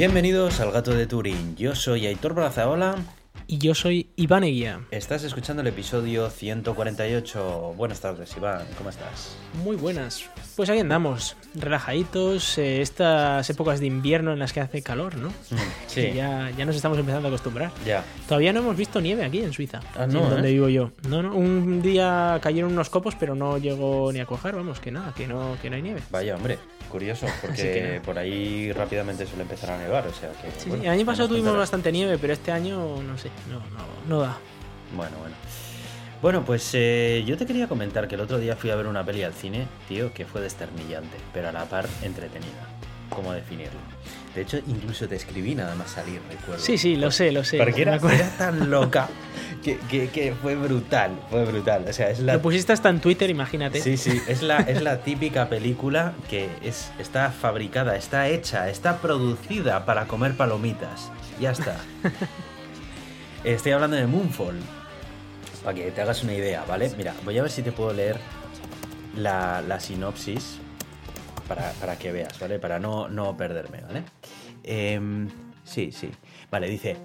Bienvenidos al Gato de Turín. Yo soy Aitor Brazaola. Y yo soy Iván Eguía. Estás escuchando el episodio 148. Buenas tardes, Iván. ¿Cómo estás? Muy buenas. Pues ahí andamos, relajaditos, eh, estas épocas de invierno en las que hace calor, ¿no? Mm, sí. Que ya, ya nos estamos empezando a acostumbrar. Ya. Todavía no hemos visto nieve aquí en Suiza, Ah, no, en donde ¿eh? vivo yo. No, no, un día cayeron unos copos, pero no llegó ni a cuajar, vamos, que nada, que no, que no hay nieve. Vaya, hombre. Curioso, porque por ahí rápidamente suele empezar a nevar, o sea que... Sí, bueno, sí, el año pasado tuvimos contarás. bastante nieve, pero este año no sé, no, no, no da. Bueno, bueno. Bueno, pues eh, yo te quería comentar que el otro día fui a ver una peli al cine, tío, que fue desternillante, pero a la par entretenida. ¿Cómo definirlo? De hecho, incluso te escribí nada más salir, recuerdo. Sí, sí, lo sé, lo sé. Porque era, era tan loca que, que- que fue brutal, fue brutal. O sea, es la, Lo pusiste hasta en Twitter, imagínate. Sí, sí, es la, es la típica película que es, está fabricada, está hecha, está producida para comer palomitas. Ya está. Estoy hablando de Moonfall. Para que te hagas una idea, ¿vale? Mira, voy a ver si te puedo leer la, la sinopsis para, para que veas, ¿vale? Para no, no perderme, ¿vale? Em, sí, sí. Vale, dice,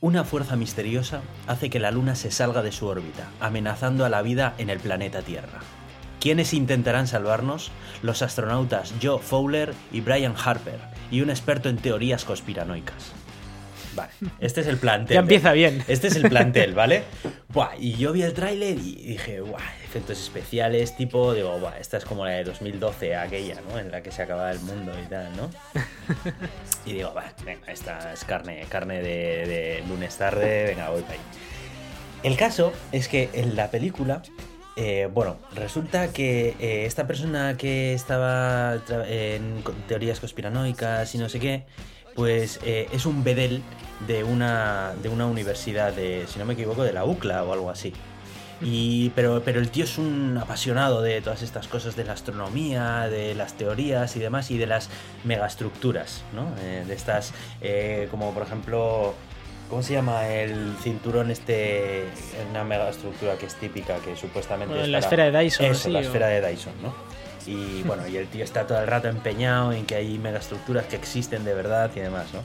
una fuerza misteriosa hace que la Luna se salga de su órbita, amenazando a la vida en el planeta Tierra. ¿Quiénes intentarán salvarnos? Los astronautas Joe Fowler y Brian Harper, y un experto en teorías conspiranoicas. Vale, este es el plantel. Ya empieza bien. Este es el plantel, ¿vale? Buah, y yo vi el tráiler y dije, guau, efectos especiales, tipo, digo, buah, esta es como la de 2012, aquella, ¿no? En la que se acababa el mundo y tal, ¿no? Y digo, va, venga, esta es carne, carne de, de lunes tarde, venga, voy para ahí. El caso es que en la película, eh, bueno, resulta que eh, esta persona que estaba en teorías conspiranoicas y no sé qué, pues eh, es un bedel de una, de una universidad de, si no me equivoco, de la UCLA o algo así. Y, pero, pero el tío es un apasionado de todas estas cosas de la astronomía, de las teorías y demás, y de las megaestructuras, ¿no? Eh, de estas, eh, como por ejemplo, ¿cómo se llama el cinturón este? Una megaestructura que es típica, que supuestamente Bueno, es la para- esfera de Dyson, Eso, sí, la o- esfera de Dyson, ¿no? Y bueno, y el tío está todo el rato empeñado en que hay megaestructuras que existen de verdad y demás, ¿no?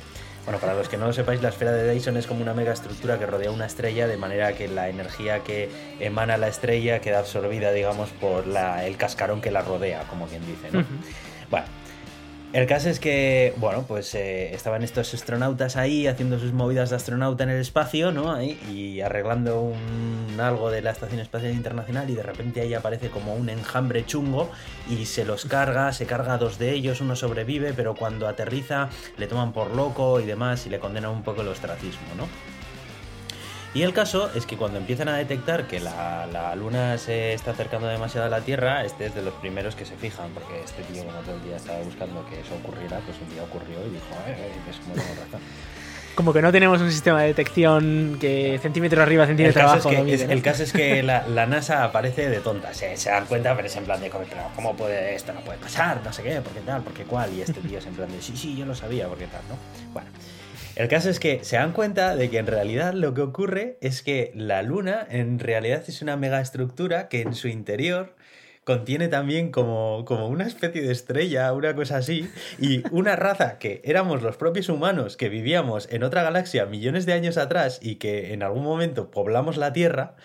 Bueno, para los que no lo sepáis, la esfera de Dyson es como una megaestructura que rodea una estrella de manera que la energía que emana la estrella queda absorbida, digamos, por la- el cascarón que la rodea, como quien dice, ¿no? Bueno, el caso es que, bueno, pues eh, estaban estos astronautas ahí haciendo sus movidas de astronauta en el espacio, ¿no? Ahí, y arreglando un, algo de la Estación Espacial Internacional y de repente ahí aparece como un enjambre chungo y se los carga, se carga a dos de ellos, uno sobrevive, pero cuando aterriza le toman por loco y demás y le condenan un poco el ostracismo, ¿no? Y el caso es que cuando empiezan a detectar que la, la luna se está acercando demasiado a la Tierra, este es de los primeros que se fijan, porque este tío como todo el día estaba buscando que eso ocurriera, pues un día ocurrió y dijo, eh, eh, pues como tengo razón. Como que no tenemos un sistema de detección que centímetro arriba, El centímetro caso, abajo. es que, mide, es- ¿no? el caso es que la, la NASA aparece de tonta, se, se dan cuenta, pero es en plan de, "Joder, pero ¿cómo puede esto? No puede pasar, no sé qué, por qué tal, por qué cuál, y este tío es en plan de, sí, sí, yo lo sabía, por qué tal, ¿no? Bueno, el caso es que se dan cuenta de que en realidad lo que ocurre es que la Luna en realidad es una megaestructura que en su interior contiene también como, como una especie de estrella, una cosa así, y una raza que éramos los propios humanos que vivíamos en otra galaxia millones de años atrás y que en algún momento poblamos la Tierra,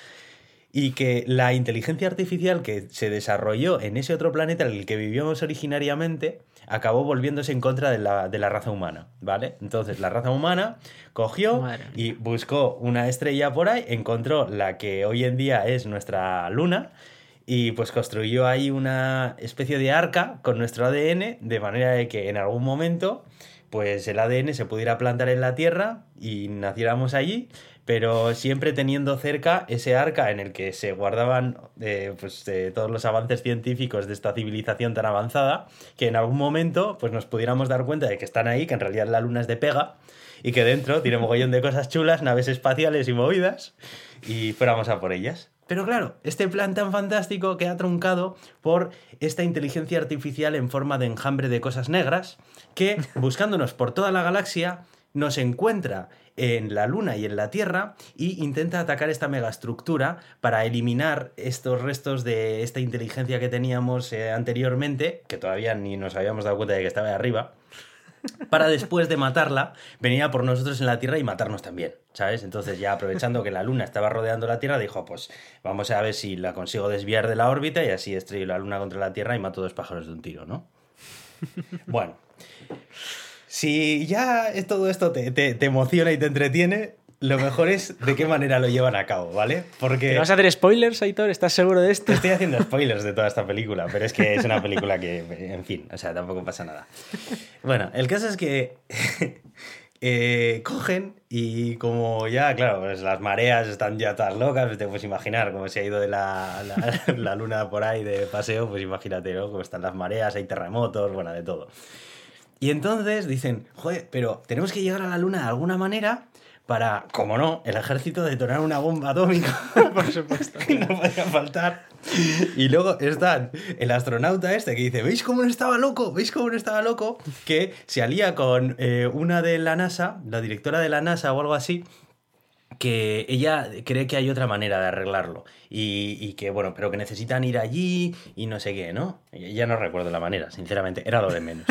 y que la inteligencia artificial que se desarrolló en ese otro planeta en el que vivíamos originariamente acabó volviéndose en contra de la, de la raza humana, ¿vale? Entonces la raza humana cogió Madre y buscó una estrella por ahí, encontró la que hoy en día es nuestra luna y pues construyó ahí una especie de arca con nuestro ADN de manera de que en algún momento pues el ADN se pudiera plantar en la Tierra y naciéramos allí, pero siempre teniendo cerca ese arca en el que se guardaban eh, pues, eh, todos los avances científicos de esta civilización tan avanzada, que en algún momento pues, nos pudiéramos dar cuenta de que están ahí, que en realidad la luna es de pega y que dentro tiene mogollón de cosas chulas, naves espaciales y movidas, y fuéramos a por ellas. Pero claro, este plan tan fantástico queda truncado por esta inteligencia artificial en forma de enjambre de cosas negras que, buscándonos por toda la galaxia, nos encuentra en la Luna y en la Tierra y intenta atacar esta megaestructura para eliminar estos restos de esta inteligencia que teníamos eh, anteriormente, que todavía ni nos habíamos dado cuenta de que estaba ahí arriba. para después de matarla venir a por nosotros en la Tierra y matarnos también, ¿sabes? Entonces ya aprovechando que la Luna estaba rodeando la Tierra, dijo, pues vamos a ver si la consigo desviar de la órbita y así estrello la Luna contra la Tierra y mato dos pájaros de un tiro, ¿no? Bueno, si ya todo esto te, te, te emociona y te entretiene, lo mejor es de qué manera lo llevan a cabo, ¿vale? Porque... ¿Te vas a hacer spoilers, Aitor? ¿Estás seguro de esto? Estoy haciendo spoilers de toda esta película, pero es que es una película que, en fin, o sea, tampoco pasa nada. Bueno, el caso es que eh, cogen y como ya, claro, pues las mareas están ya todas locas, pues te puedes imaginar cómo se ha ido de la, la, la luna por ahí de paseo, pues imagínate, ¿no? Cómo están las mareas, hay terremotos, bueno, de todo. Y entonces dicen, joder, pero tenemos que llegar a la luna de alguna manera para, como no, el ejército detonar una bomba atómica. Por supuesto. que no podía faltar. Y luego está el astronauta este que dice, ¿veis cómo no estaba loco? ¿Veis cómo no estaba loco? Que se alía con eh, una de la NASA, la directora de la NASA o algo así, que ella cree que hay otra manera de arreglarlo y, y, que, bueno, pero que necesitan ir allí y no sé qué, ¿no? Ya no recuerdo la manera, sinceramente, era lo de menos.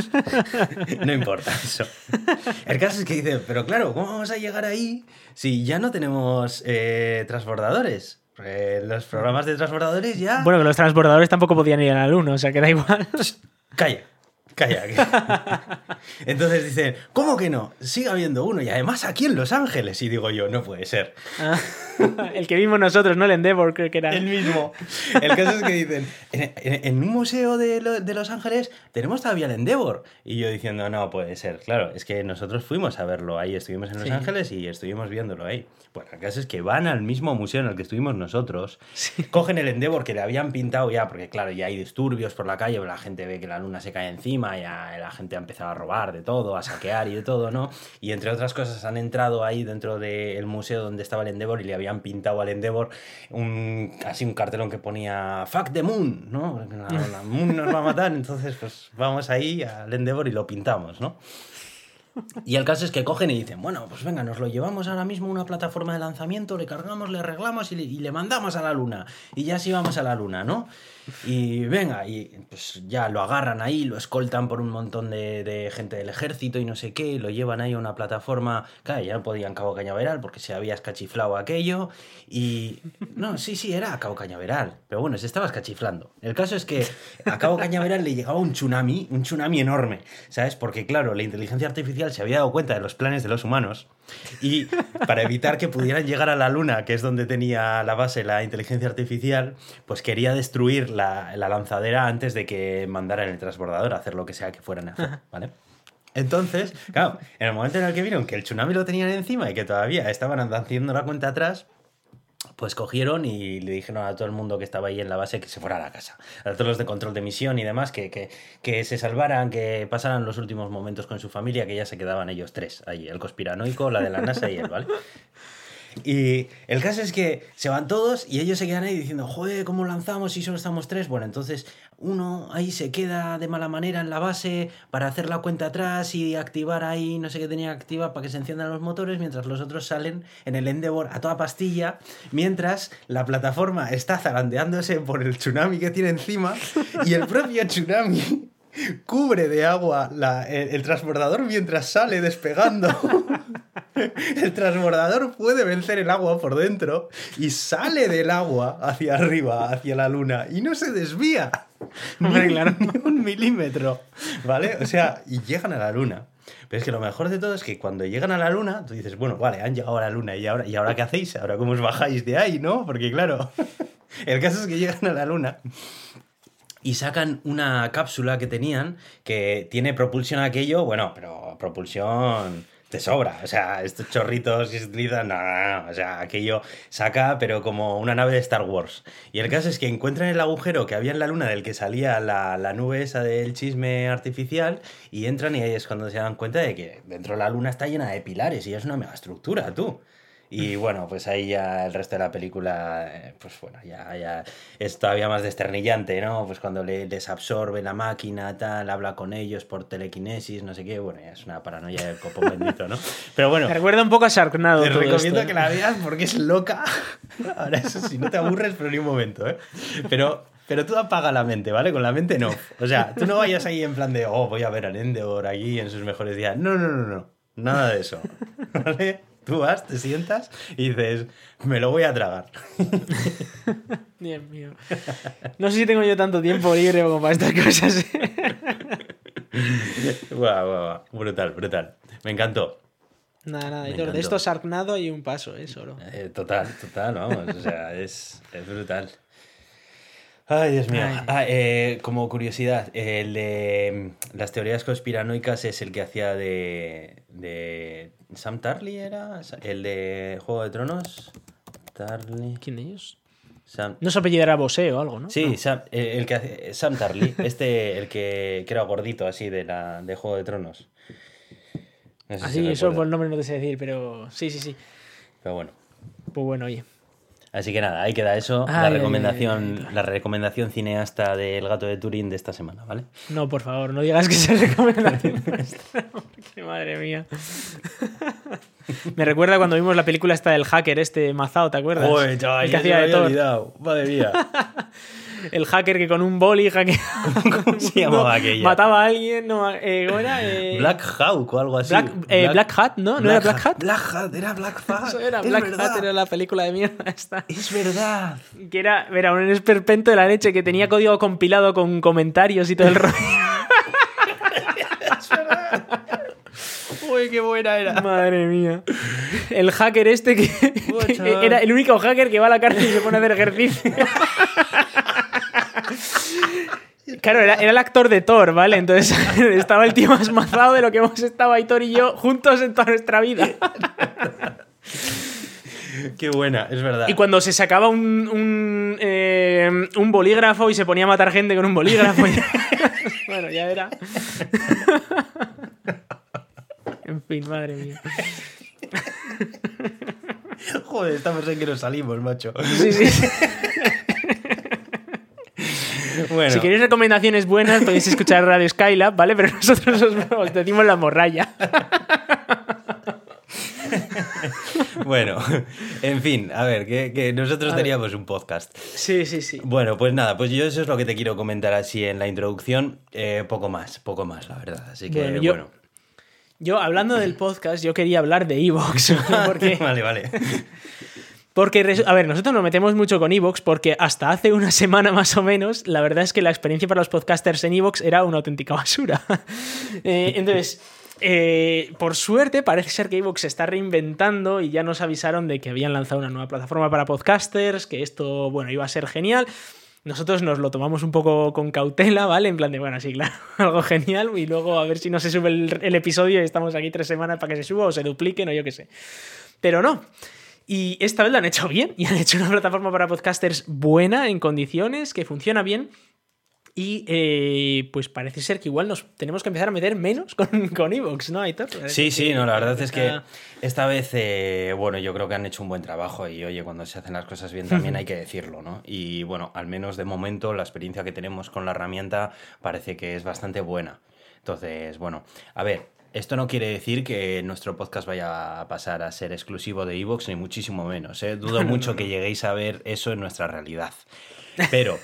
no importa eso. El caso es que dice, pero claro, ¿cómo vamos a llegar ahí si ya no tenemos eh, transbordadores? los programas de transbordadores ya... Bueno, que los transbordadores tampoco podían ir a la luna, o sea que da igual. Calla. Calla. Entonces dicen, ¿cómo que no? Sigue habiendo uno y además aquí en Los Ángeles. Y digo yo, no puede ser. Ah, el que vimos nosotros, ¿no? El Endeavor, creo que era. El mismo. El caso es que dicen, en, un museo de, de, Los Ángeles tenemos todavía el Endeavor. Y yo diciendo, no puede ser. Claro, es que nosotros fuimos a verlo ahí, estuvimos en Los Ángeles y estuvimos viéndolo ahí. Bueno, el caso es que van al mismo museo en el que estuvimos nosotros, cogen el Endeavor que le habían pintado ya, porque claro, ya hay disturbios por la calle, la gente ve que la luna se cae encima, ya la gente ha empezado a robar de todo, a saquear y de todo, ¿no? Y entre otras cosas han entrado ahí dentro del museo donde estaba el Endeavor y le habían pintado al Endeavor un, así un cartelón que ponía Fuck the Moon, ¿no? La, la Moon nos va a matar, entonces pues vamos ahí al Endeavor y lo pintamos, ¿no? Y el caso es que cogen y dicen, bueno, pues venga, nos lo llevamos ahora mismo a una plataforma de lanzamiento, le cargamos, le arreglamos y le, y le mandamos a la luna. Y ya sí vamos a la luna, ¿no? Y venga, y pues ya lo agarran ahí, lo escoltan por un montón de, gente del ejército y no sé qué, lo llevan ahí a una plataforma, claro, ya no podían Cabo Cañaveral porque se había escachiflado aquello. Y no, sí, sí, era a Cabo Cañaveral, pero bueno, se estaba escachiflando. El caso es que a Cabo Cañaveral le llegaba un tsunami, un tsunami enorme, ¿sabes? Porque claro, la inteligencia artificial se había dado cuenta de los planes de los humanos y para evitar que pudieran llegar a la Luna, que es donde tenía la base la inteligencia artificial, pues quería destruir la, la lanzadera antes de que mandaran el transbordador a hacer lo que sea que fueran a hacer, ¿vale? Entonces, claro, en el momento en el que vieron que el tsunami lo tenían encima y que todavía estaban haciendo la cuenta atrás, pues cogieron y le dijeron a todo el mundo que estaba ahí en la base que se fuera a la casa. A todos los de control de misión y demás, que, que, que, se salvaran, que pasaran los últimos momentos con su familia, que ya se quedaban ellos tres ahí, el conspiranoico, la de la NASA y él, ¿vale? Y el caso es que se van todos y ellos se quedan ahí diciendo, joder, ¿cómo lanzamos si solo estamos tres? Bueno, entonces uno ahí se queda de mala manera en la base para hacer la cuenta atrás y activar ahí, no sé qué tenía que activar para que se enciendan los motores, mientras los otros salen en el Endeavor a toda pastilla, mientras la plataforma está zarandeándose por el tsunami que tiene encima y el propio tsunami cubre de agua la, el, el transbordador mientras sale despegando. El transbordador puede vencer el agua por dentro y sale del agua hacia arriba, hacia la luna, y no se desvía. Hombre, ni, claro. ni un milímetro. ¿Vale? O sea, y llegan a la luna. Pero es que lo mejor de todo es que cuando llegan a la luna, tú dices, bueno, vale, han llegado a la luna, ¿y ahora, ¿y ahora qué hacéis? ¿Ahora cómo os bajáis de ahí, no? Porque claro, el caso es que llegan a la luna y sacan una cápsula que tenían que tiene propulsión aquello, bueno, pero propulsión te sobra. O sea, estos chorritos que se utilizan, no. O sea, aquello saca, pero como una nave de Star Wars. Y el caso es que encuentran el agujero que había en la luna del que salía la, la nube esa del chisme artificial y entran y ahí es cuando se dan cuenta de que dentro de la luna está llena de pilares y es una mega estructura, tú. Y bueno, pues ahí ya el resto de la película, eh, pues bueno, ya, ya es todavía más desternillante, ¿no? Pues cuando le, les absorbe la máquina, tal, habla con ellos por telequinesis, no sé qué, bueno, ya es una paranoia del copo bendito, ¿no? Pero bueno. Me recuerda un poco a Sharknado. Te recomiendo esto. que la veas porque es loca. Ahora, eso sí, no te aburres, pero ni un momento, ¿eh? Pero Pero tú apaga la mente, ¿vale? Con la mente no. O sea, tú no vayas ahí en plan de, oh, voy a ver a Endor aquí en sus mejores días. No, no, no, no. Nada de eso. ¿Vale? Tú vas, te sientas y dices, me lo voy a tragar. Dios mío. No sé si tengo yo tanto tiempo libre como para estas cosas. guau, guau, guau. Brutal, brutal. Me encantó. Nada, nada. Todo. De esto Sarknado y un paso, ¿eh? Solo. Eh, total, total, vamos. O sea, es, es brutal. Ay, Dios mío. Ay. Ah, eh, como curiosidad, el de mm, las teorías conspiranoicas es el que hacía de, de Sam Tarly, ¿era? El de Juego de Tronos. Tarly. ¿Quién de ellos? Sam, No se apellidará Bosé o algo, ¿no? Sí, No. Sam, eh, el que hace- Sam Tarly, este, el que, que era gordito así de la de Juego de Tronos. No sé si Así, solo por el nombre no te sé decir, pero sí, sí, sí. Pero bueno. Pues bueno, oye. Así que nada, ahí queda eso, Ay, la recomendación, ay, ay. la recomendación cineasta del gato de Turín de esta semana, ¿vale? No, por favor, no digas que se recomendación porque madre mía. Me recuerda cuando vimos la película esta del hacker, este Mazao, ¿te acuerdas? Joder, chaval, El que ya se me hacía de olvidado. Madre mía. El hacker que con un boli hackeaba. ¿Cómo se llamaba aquella? Mataba a alguien, no, eh, ¿cómo era? Eh, Black Hawk o algo así. Black, eh, Black Hat, ¿no? ¿No era Black Hat? Black Hat, era Black Hat. Eso era es Black verdad. Hat, era la película de mierda esta. Es verdad. Que era, era un esperpento de la leche que tenía código compilado con comentarios y todo el rollo. Uy, qué buena era. Madre mía. El hacker este que, que era el único hacker que va a la cárcel y se pone a hacer ejercicio. Claro, era, era el actor de Thor, ¿vale? Entonces estaba el tío más mazado de lo que hemos estado Aitor y yo juntos en toda nuestra vida. Qué buena, es verdad. Y cuando se sacaba un, un, eh, un bolígrafo y se ponía a matar gente con un bolígrafo. y- bueno, ya era. en fin, madre mía. Joder, estamos en que nos salimos, macho. Sí, sí. Bueno, Si queréis recomendaciones buenas, podéis escuchar Radio Skylab, ¿vale? Pero nosotros os, os decimos la morralla. bueno, en fin, a ver, que, que nosotros A ver. teníamos un podcast. Sí, sí, sí. Bueno, pues nada, pues yo eso es lo que te quiero comentar así en la introducción. Eh, poco más, poco más, la verdad. Así que, Bueno, yo- bueno. Yo, hablando del podcast, yo quería hablar de Evox. Porque, vale, vale. Porque, a ver, nosotros nos metemos mucho con Evox porque hasta hace una semana más o menos, la verdad es que la experiencia para los podcasters en Evox era una auténtica basura. Eh, entonces, eh, por suerte, parece ser que Evox se está reinventando y ya nos avisaron de que habían lanzado una nueva plataforma para podcasters, que esto, bueno, iba a ser genial. Nosotros nos lo tomamos un poco con cautela, ¿vale? En plan de, bueno, sí, claro, algo genial. Y luego a ver si no se sube el, el episodio y estamos aquí tres semanas para que se suba o se dupliquen o yo qué sé. Pero no. Y esta vez lo han hecho bien y han hecho una plataforma para podcasters buena, en condiciones, que funciona bien. Y eh, pues parece ser que igual nos tenemos que empezar a meter menos con, con Evox, ¿no, Aitor? Sí, sí, no, la verdad es que esta vez, eh, bueno, yo creo que han hecho un buen trabajo y oye, cuando se hacen las cosas bien también hay que decirlo, ¿no? Y bueno, al menos de momento la experiencia que tenemos con la herramienta parece que es bastante buena. Entonces, bueno, a ver, esto no quiere decir que nuestro podcast vaya a pasar a ser exclusivo de Evox, ni muchísimo menos. ¿eh? Dudo mucho que lleguéis a ver eso en nuestra realidad. Pero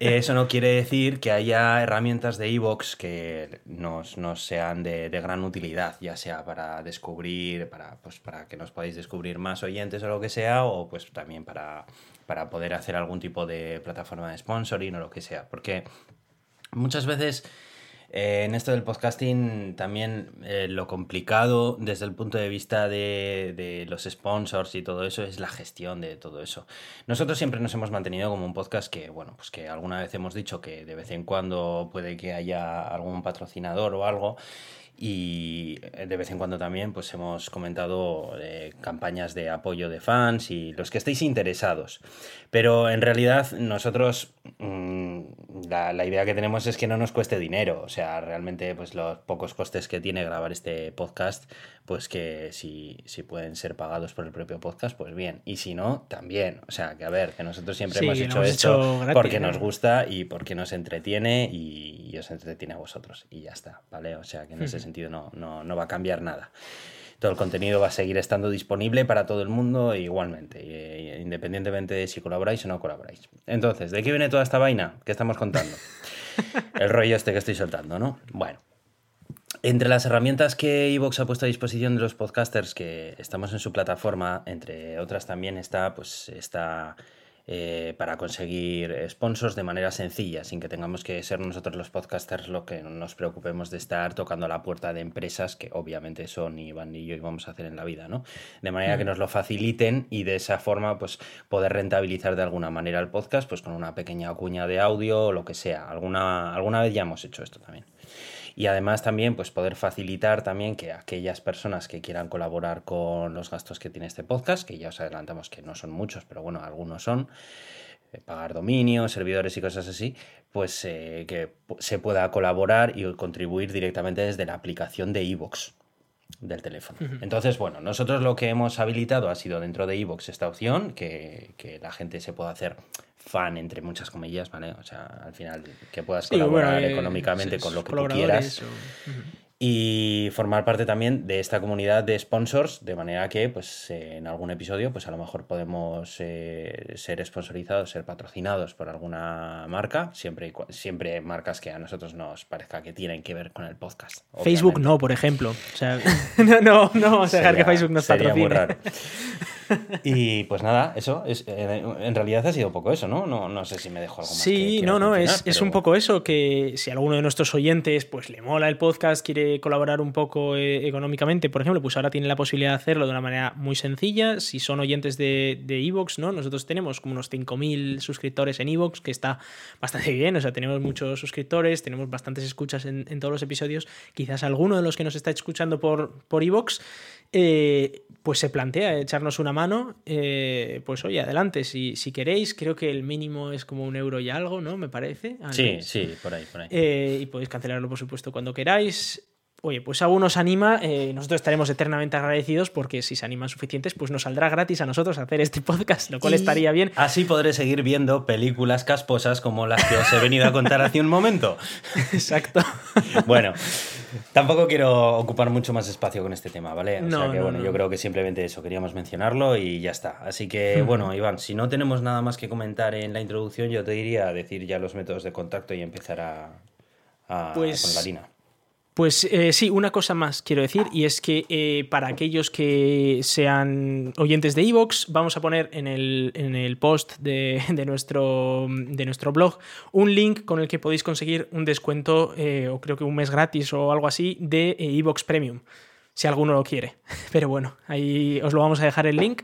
eh, eso no quiere decir que haya herramientas de Evox que nos, nos sean de, de gran utilidad, ya sea para descubrir, para, pues, para que nos podáis descubrir más oyentes o lo que sea, o pues también para, para poder hacer algún tipo de plataforma de sponsoring o lo que sea. Porque muchas veces eh, en esto del podcasting también eh, lo complicado desde el punto de vista de, de los sponsors y todo eso es la gestión de todo eso. Nosotros siempre nos hemos mantenido como un podcast que, bueno, pues que alguna vez hemos dicho que de vez en cuando puede que haya algún patrocinador o algo. Y eh, de vez en cuando también pues hemos comentado eh, campañas de apoyo de fans y los que estéis interesados. Pero en realidad nosotros mm, la, la idea que tenemos es que no nos cueste dinero. O sea, realmente pues los pocos costes que tiene grabar este podcast, pues que si, si pueden ser pagados por el propio podcast, pues bien. Y si no, también. O sea, que a ver, que nosotros siempre Sí, hemos hecho hemos esto hecho gratis, porque ¿no? nos gusta y porque nos entretiene y, y os entretiene a vosotros. Y ya está, ¿vale? O sea, que en ese sentido no, no, no va a cambiar nada. todo el contenido va a seguir estando disponible para todo el mundo igualmente, eh, independientemente de si colaboráis o no colaboráis. Entonces, ¿de qué viene toda esta vaina que estamos contando? el rollo este que estoy soltando, ¿no? Bueno. Entre las herramientas que Evox ha puesto a disposición de los podcasters que estamos en su plataforma, entre otras también está, pues, está eh, para conseguir sponsors de manera sencilla, sin que tengamos que ser nosotros los podcasters lo que nos preocupemos de estar tocando la puerta de empresas que obviamente son Iván y yo íbamos a hacer en la vida, ¿no? De manera que nos lo faciliten y de esa forma pues poder rentabilizar de alguna manera el podcast pues con una pequeña cuña de audio o lo que sea. Alguna, alguna vez ya hemos hecho esto también. Y además también pues poder facilitar también que aquellas personas que quieran colaborar con los gastos que tiene este podcast, que ya os adelantamos que no son muchos, pero bueno, algunos son, eh, pagar dominios, servidores y cosas así, pues eh, que se pueda colaborar y contribuir directamente desde la aplicación de iVoox del teléfono. Entonces, bueno, nosotros lo que hemos habilitado ha sido dentro de iVoox esta opción, que, que la gente se pueda hacer fan, entre muchas comillas, ¿vale? O sea, al final que puedas colaborar eh, económicamente con lo que tú quieras. Y formar parte también de esta comunidad de sponsors, de manera que, pues, en algún episodio, pues a lo mejor podemos eh, ser sponsorizados, ser patrocinados por alguna marca, siempre, siempre marcas que a nosotros nos parezca que tienen que ver con el podcast. Facebook no, por ejemplo. O sea, no, no, no vamos a dejar que Facebook nos patrocine. Muy raro. Y pues nada, eso, es, eh, en realidad ha sido un poco eso, ¿no? No, no sé si me dejo algo más. Sí, no, no, es, es, un poco eso, que si alguno de nuestros oyentes pues le mola el podcast, quiere colaborar un poco eh, económicamente, por ejemplo, pues ahora tiene la posibilidad de hacerlo de una manera muy sencilla. Si son oyentes de Evox, ¿no? Nosotros tenemos como unos 5.000 suscriptores en Evox, que está bastante bien, o sea, tenemos muchos suscriptores, tenemos bastantes escuchas en, en todos los episodios. Quizás alguno de los que nos está escuchando por, por Evox eh, pues se plantea echarnos una mano, eh, pues oye, adelante, si, si, queréis, creo que el mínimo es como un euro y algo, ¿no? Me parece. Sí, sí, por ahí, por ahí. Eh, y podéis cancelarlo, por supuesto, cuando queráis. Oye, pues aún nos anima, nosotros estaremos eternamente agradecidos porque si se animan suficientes, pues nos saldrá gratis a nosotros hacer este podcast, lo cual estaría bien. Así podré seguir viendo películas casposas como las que os he venido a contar hace un momento. Exacto. bueno, Tampoco quiero ocupar mucho más espacio con este tema, ¿vale? O sea que, bueno, yo creo que simplemente eso, queríamos mencionarlo y ya está. Así que, bueno, Iván, si no tenemos nada más que comentar en la introducción, yo te diría decir ya los métodos de contacto y empezar a, a pues, con la harina. Pues eh, sí, una cosa más quiero decir, y es que eh, para aquellos que sean oyentes de Evox, vamos a poner en el, post de, nuestro, de nuestro blog un link con el que podéis conseguir un descuento, eh, o creo que un mes gratis o algo así, de Evox Premium, si alguno lo quiere. Pero bueno, ahí os lo vamos a dejar el link,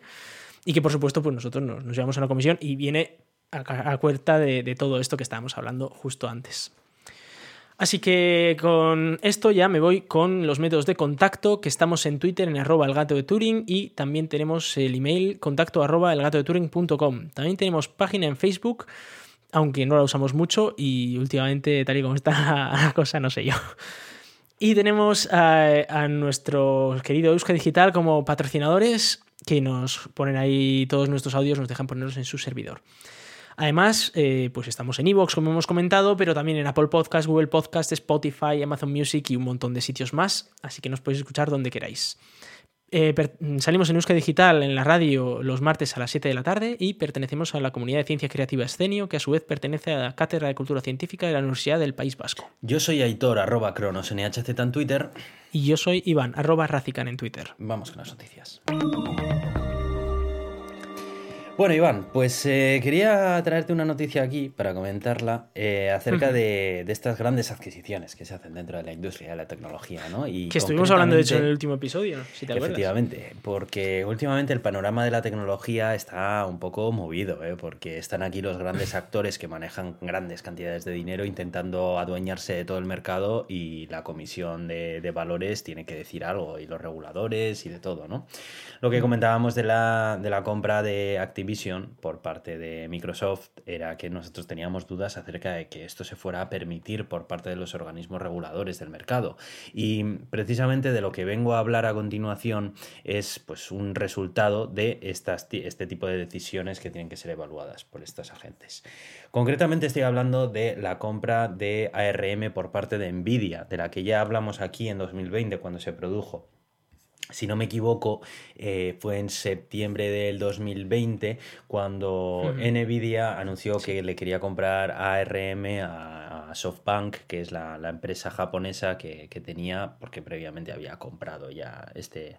y que por supuesto pues nosotros nos, llevamos a una comisión y viene a, cuenta de, de todo esto que estábamos hablando justo antes. Así que con esto ya me voy con los métodos de contacto, que estamos en Twitter en arroba el gato de Turing y también tenemos el email contacto arroba el gato de Turing.com. También tenemos página en Facebook, aunque no la usamos mucho y últimamente tal y como está la cosa no sé yo. Y tenemos a, nuestro querido Euska Digital como patrocinadores que nos ponen ahí todos nuestros audios, nos dejan ponerlos en su servidor. Además, eh, pues estamos en Evox, como hemos comentado, pero también en Apple Podcast, Google Podcast, Spotify, Amazon Music y un montón de sitios más, así que nos podéis escuchar donde queráis. Eh, salimos en Euska Digital en la radio los martes a las 7 de la tarde y pertenecemos a la comunidad de ciencia creativa Escenio, que a su vez pertenece a la Cátedra de Cultura Científica de la Universidad del País Vasco. Yo soy Aitor, arroba cronos, NHZ en Twitter. Y yo soy Iván, arroba Racican en Twitter. Vamos con las noticias. Bueno, Iván, pues eh, quería traerte una noticia aquí para comentarla eh, acerca de, estas grandes adquisiciones que se hacen dentro de la industria de la tecnología, ¿no? Y que estuvimos hablando, de hecho, en el último episodio, si te acuerdas. Efectivamente, porque últimamente el panorama de la tecnología está un poco movido, ¿eh? porque están aquí los grandes actores que manejan grandes cantidades de dinero intentando adueñarse de todo el mercado y la comisión de, de valores tiene que decir algo, y los reguladores y de todo, ¿no? Lo que comentábamos de la, de la compra de Activision por parte de Microsoft era que nosotros teníamos dudas acerca de que esto se fuera a permitir por parte de los organismos reguladores del mercado. Y precisamente de lo que vengo a hablar a continuación es pues, un resultado de estas, este tipo de decisiones que tienen que ser evaluadas por estos agentes. Concretamente estoy hablando de la compra de ARM por parte de Nvidia, de la que ya hablamos aquí en 2020 cuando se produjo si no me equivoco, eh, fue en septiembre del 2020 cuando Nvidia anunció que le quería comprar ARM a, a SoftBank, que es la, empresa japonesa que, que, tenía, porque previamente había comprado ya este,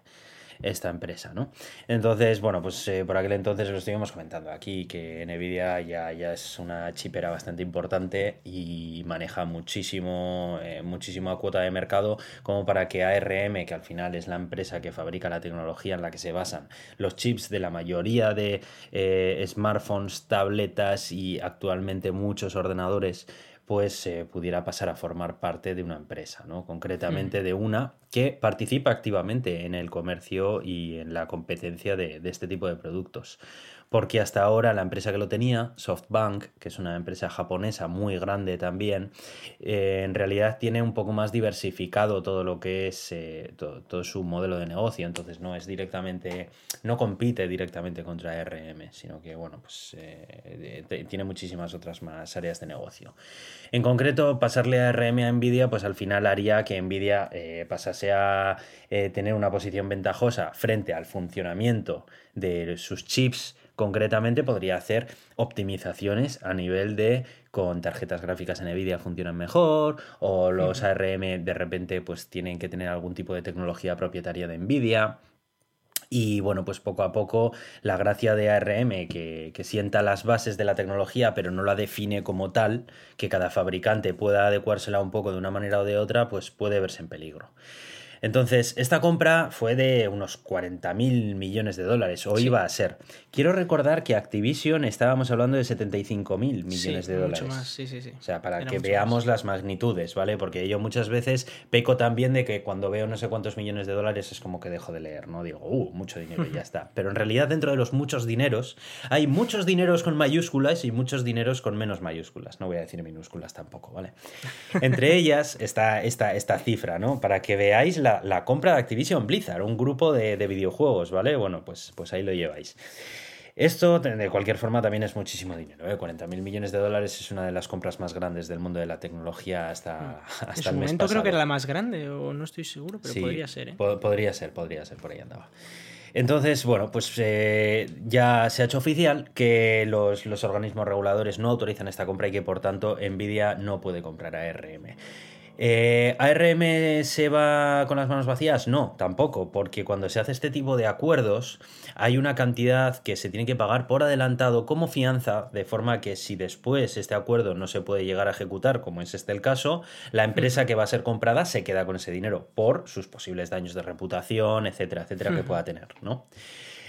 esta empresa, ¿no? Entonces, bueno, pues eh, por aquel entonces lo estuvimos comentando aquí, que Nvidia ya, ya es una chipera bastante importante y maneja muchísimo, eh, muchísima cuota de mercado como para que ARM, que al final es la empresa que fabrica la tecnología en la que se basan los chips de la mayoría de eh, smartphones, tabletas y actualmente muchos ordenadores, pues pudiera pasar a formar parte de una empresa, ¿no? Concretamente de una que participa activamente en el comercio y en la competencia de, de este tipo de productos porque hasta ahora la empresa que lo tenía, SoftBank, que es una empresa japonesa muy grande también, eh, en realidad tiene un poco más diversificado todo lo que es eh, todo, su modelo de negocio, entonces no es directamente, no compite directamente contra RM, sino que bueno, pues eh, tiene muchísimas otras más áreas de negocio. En concreto, pasarle a RM a Nvidia, pues al final haría que Nvidia pasase a tener una posición ventajosa frente al funcionamiento de sus chips Concretamente podría hacer optimizaciones a nivel de con tarjetas gráficas en Nvidia funcionan mejor o los ARM de repente pues tienen que tener algún tipo de tecnología propietaria de Nvidia. Y bueno, pues poco a poco la gracia de ARM, que, que, sienta las bases de la tecnología, pero no la define como tal, que cada fabricante pueda adecuársela un poco de una manera o de otra, pues puede verse en peligro. Entonces, esta compra fue de unos 40 mil millones de dólares, o iba a ser. Quiero recordar que Activision estábamos hablando de 75 mil millones de dólares. Mucho más, sí, sí, sí. O sea, para que veamos las magnitudes, ¿vale? Porque yo muchas veces peco también de que cuando veo no sé cuántos millones de dólares es como que dejo de leer, ¿no? Digo, uh, mucho dinero y ya está. Pero en realidad, dentro de los muchos dineros, hay muchos dineros con mayúsculas y muchos dineros con menos mayúsculas. No voy a decir minúsculas tampoco, ¿vale? Entre ellas está esta, esta cifra, ¿no? Para que veáis la, compra de Activision Blizzard, un grupo de, videojuegos, ¿vale? Bueno, pues, pues ahí lo lleváis. Esto, de cualquier forma, también es muchísimo dinero. ¿eh? 40 mil millones de dólares es una de las compras más grandes del mundo de la tecnología hasta, hmm. hasta el mes momento creo que era la más grande, o no estoy seguro, pero podría ser. ¿eh? podría ser, podría ser, por ahí andaba. Entonces, bueno, pues eh, ya se ha hecho oficial que los, los, organismos reguladores no autorizan esta compra y que por tanto Nvidia no puede comprar a ARM. Eh, ¿ARM se va con las manos vacías? No, tampoco, porque cuando se hace este tipo de acuerdos hay una cantidad que se tiene que pagar por adelantado como fianza, de forma que si después este acuerdo no se puede llegar a ejecutar, como es este el caso, la empresa que va a ser comprada se queda con ese dinero por sus posibles daños de reputación, etcétera, etcétera, que pueda tener, ¿no?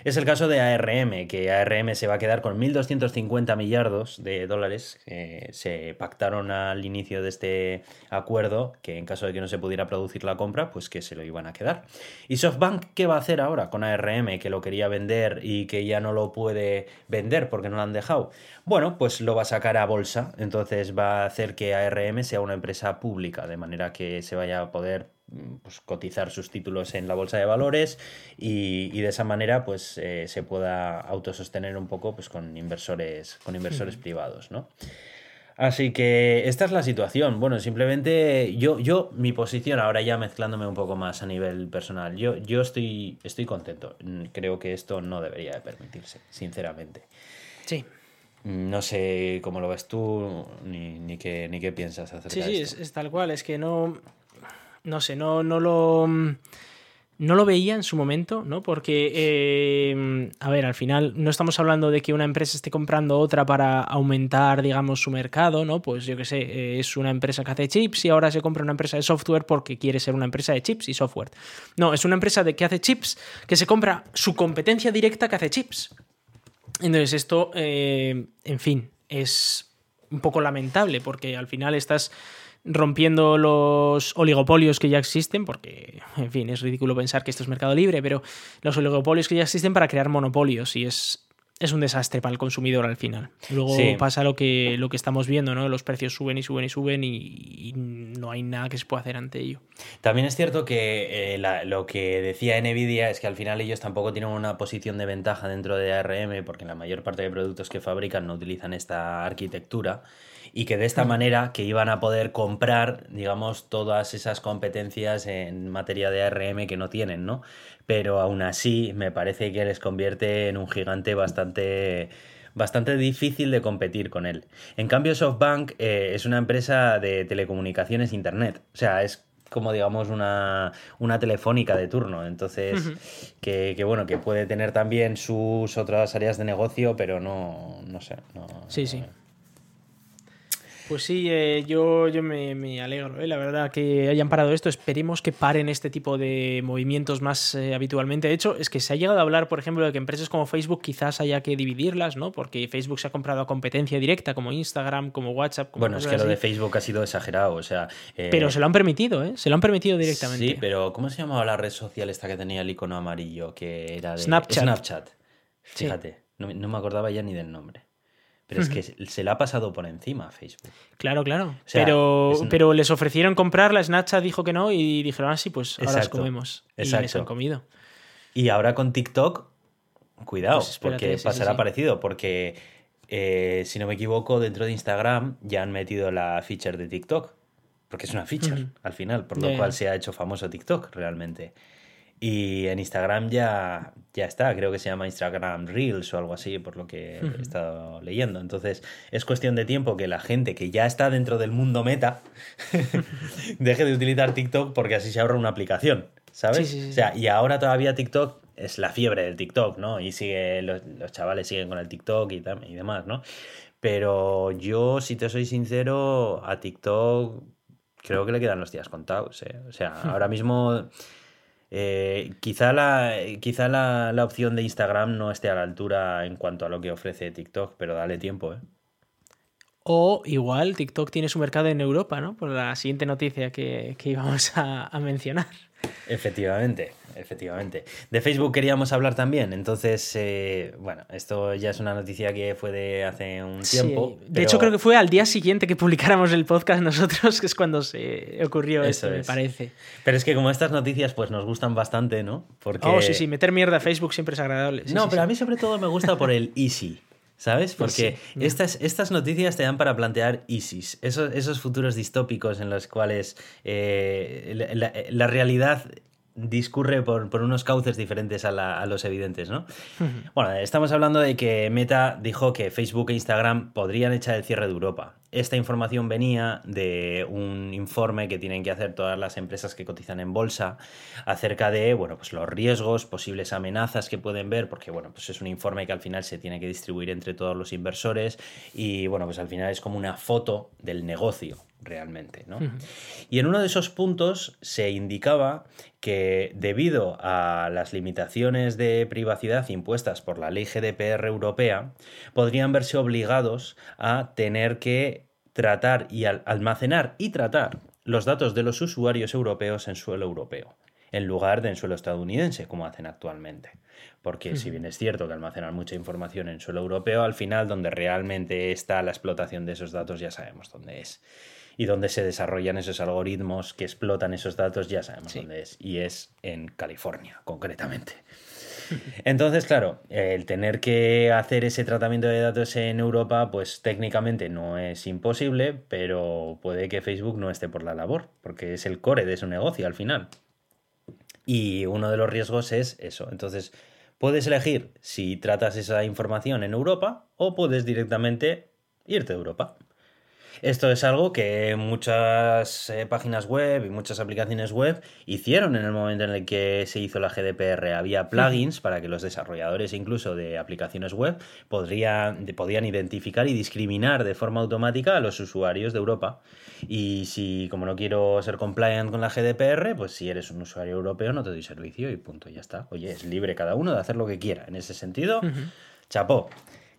Es el caso de ARM, que ARM se va a quedar con 1.250 millardos de dólares que se pactaron al inicio de este acuerdo, que en caso de que no se pudiera producir la compra, pues que se lo iban a quedar. ¿Y SoftBank qué va a hacer ahora con ARM, que lo quería vender y que ya no lo puede vender porque no lo han dejado? Bueno, pues lo va a sacar a bolsa, entonces va a hacer que ARM sea una empresa pública, de manera que se vaya a poder pues, cotizar sus títulos en la bolsa de valores y, de esa manera pues eh, se pueda autosostener un poco pues con inversores con inversores privados ¿no? así que esta es la situación bueno simplemente yo yo mi posición ahora ya mezclándome un poco más a nivel personal yo yo estoy estoy contento creo que esto no debería de permitirse sinceramente sí no sé cómo lo ves tú ni, ni, qué, ni qué piensas acerca sí, de esto. Sí, es, es tal cual. Es que no no sé, no, no lo. No lo veía en su momento, ¿no? Porque, eh, a ver, al final no estamos hablando de que una empresa esté comprando otra para aumentar, digamos, su mercado, ¿no? Pues yo qué sé, eh, es una empresa que hace chips y ahora se compra una empresa de software porque quiere ser una empresa de chips y software. No, es una empresa de que hace chips que se compra su competencia directa que hace chips. Entonces, esto, eh, en fin, es un poco lamentable porque al final estás rompiendo los oligopolios que ya existen, porque, en fin, es ridículo pensar que esto es mercado libre, pero los oligopolios que ya existen para crear monopolios y es, es un desastre para el consumidor al final. Luego pasa lo que, lo que estamos viendo, ¿no? Los precios suben y suben y suben y, no hay nada que se pueda hacer ante ello. También es cierto que eh, lo que decía Nvidia es que al final ellos tampoco tienen una posición de ventaja dentro de ARM porque la mayor parte de productos que fabrican no utilizan esta arquitectura y que de esta manera que iban a poder comprar, digamos, todas esas competencias en materia de ARM que no tienen, ¿no? Pero aún así me parece que les convierte en un gigante bastante bastante difícil de competir con él. En cambio, SoftBank eh, es una empresa de telecomunicaciones Internet. O sea, es como digamos una, una telefónica de turno. Entonces, que, bueno, que puede tener también sus otras áreas de negocio, pero no, no sé. No, sí, sí. Pues sí, eh, yo, yo me, alegro, eh, la verdad, que hayan parado esto. Esperemos que paren este tipo de movimientos más eh, habitualmente. De hecho, es que se ha llegado a hablar, por ejemplo, de que empresas como Facebook quizás haya que dividirlas, ¿no? Porque Facebook se ha comprado a competencia directa, como Instagram, como WhatsApp. bueno, es que lo de Facebook ha sido exagerado, o sea. Pero se lo han permitido, ¿eh? Se lo han permitido directamente. Sí, pero ¿cómo se llamaba la red social esta que tenía el icono amarillo? Que era de. Snapchat. Snapchat. Fíjate, no me acordaba ya ni del nombre. Pero es que se le ha pasado por encima a Facebook. Claro, claro. pero, pero les ofrecieron comprarla, Snapchat dijo que no y dijeron, ah, sí, pues ahora las comemos. Exacto. Y les han comido. Y ahora con TikTok, cuidado, pues porque pasará parecido, porque eh, si no me equivoco, dentro de Instagram ya han metido la feature de TikTok. Porque es una feature al final, por lo cual se ha hecho famoso TikTok realmente. Y en Instagram ya, ya está, creo que se llama Instagram Reels o algo así, por lo que he estado leyendo. Entonces, es cuestión de tiempo que la gente que ya está dentro del mundo meta deje de utilizar TikTok porque así se ahorra una aplicación, ¿sabes? O sea, y ahora todavía TikTok es la fiebre del TikTok, ¿no? Y sigue, los, chavales siguen con el TikTok y, y demás, ¿no? Pero yo, si te soy sincero, a TikTok creo que le quedan los días contados, ¿eh? O sea, ahora mismo eh, quizá la, quizá la, opción de Instagram no esté a la altura en cuanto a lo que ofrece TikTok, pero dale tiempo, ¿eh? O igual TikTok tiene su mercado en Europa, ¿no? Por la siguiente noticia que, íbamos a mencionar. Efectivamente, efectivamente. De Facebook queríamos hablar también, entonces, eh, bueno, esto ya es una noticia que fue de hace un tiempo. De hecho, creo que fue al día siguiente que publicáramos el podcast nosotros, que es cuando se ocurrió eso, me parece. Pero es que como estas noticias pues nos gustan bastante, ¿no? Porque... Oh, sí, sí, meter mierda a Facebook siempre es agradable. no, pero a mí sobre todo me gusta por el easy. ¿Sabes? Pues Porque estas, estas noticias te dan para plantear ISIS, esos, esos futuros distópicos en los cuales eh, la, realidad discurre por, unos cauces diferentes a, los evidentes, ¿no? Bueno, estamos hablando de que Meta dijo que Facebook e Instagram podrían echar el cierre de Europa. Esta información venía de un informe que tienen que hacer todas las empresas que cotizan en bolsa acerca de, bueno, pues los riesgos, posibles amenazas que pueden ver, porque, bueno, pues es un informe que al final se tiene que distribuir entre todos los inversores y, bueno, pues al final es como una foto del negocio realmente. ¿no? Y en uno de esos puntos se indicaba que debido a las limitaciones de privacidad impuestas por la ley GDPR europea, podrían verse obligados a tener que tratar y almacenar y tratar los datos de los usuarios europeos en suelo europeo, en lugar de en suelo estadounidense, como hacen actualmente. Porque si bien es cierto que almacenar mucha información en suelo europeo, al final donde realmente está la explotación de esos datos ya sabemos dónde es y donde se desarrollan esos algoritmos que explotan esos datos, ya sabemos dónde es. Y es en California, concretamente. Entonces, claro, el tener que hacer ese tratamiento de datos en Europa, pues técnicamente no es imposible, pero puede que Facebook no esté por la labor, porque es el core de su negocio al final. Y uno de los riesgos es eso. Entonces, puedes elegir si tratas esa información en Europa o puedes directamente irte de Europa. Esto es algo que muchas eh, páginas web y muchas aplicaciones web hicieron en el momento en el que se hizo la GDPR. Había plugins para que los desarrolladores incluso de aplicaciones web podrían, podían identificar y discriminar de forma automática a los usuarios de Europa. Y si, como no quiero ser compliant con la GDPR, pues si eres un usuario europeo no te doy servicio y punto, ya está. Oye, es libre cada uno de hacer lo que quiera. En ese sentido, chapó.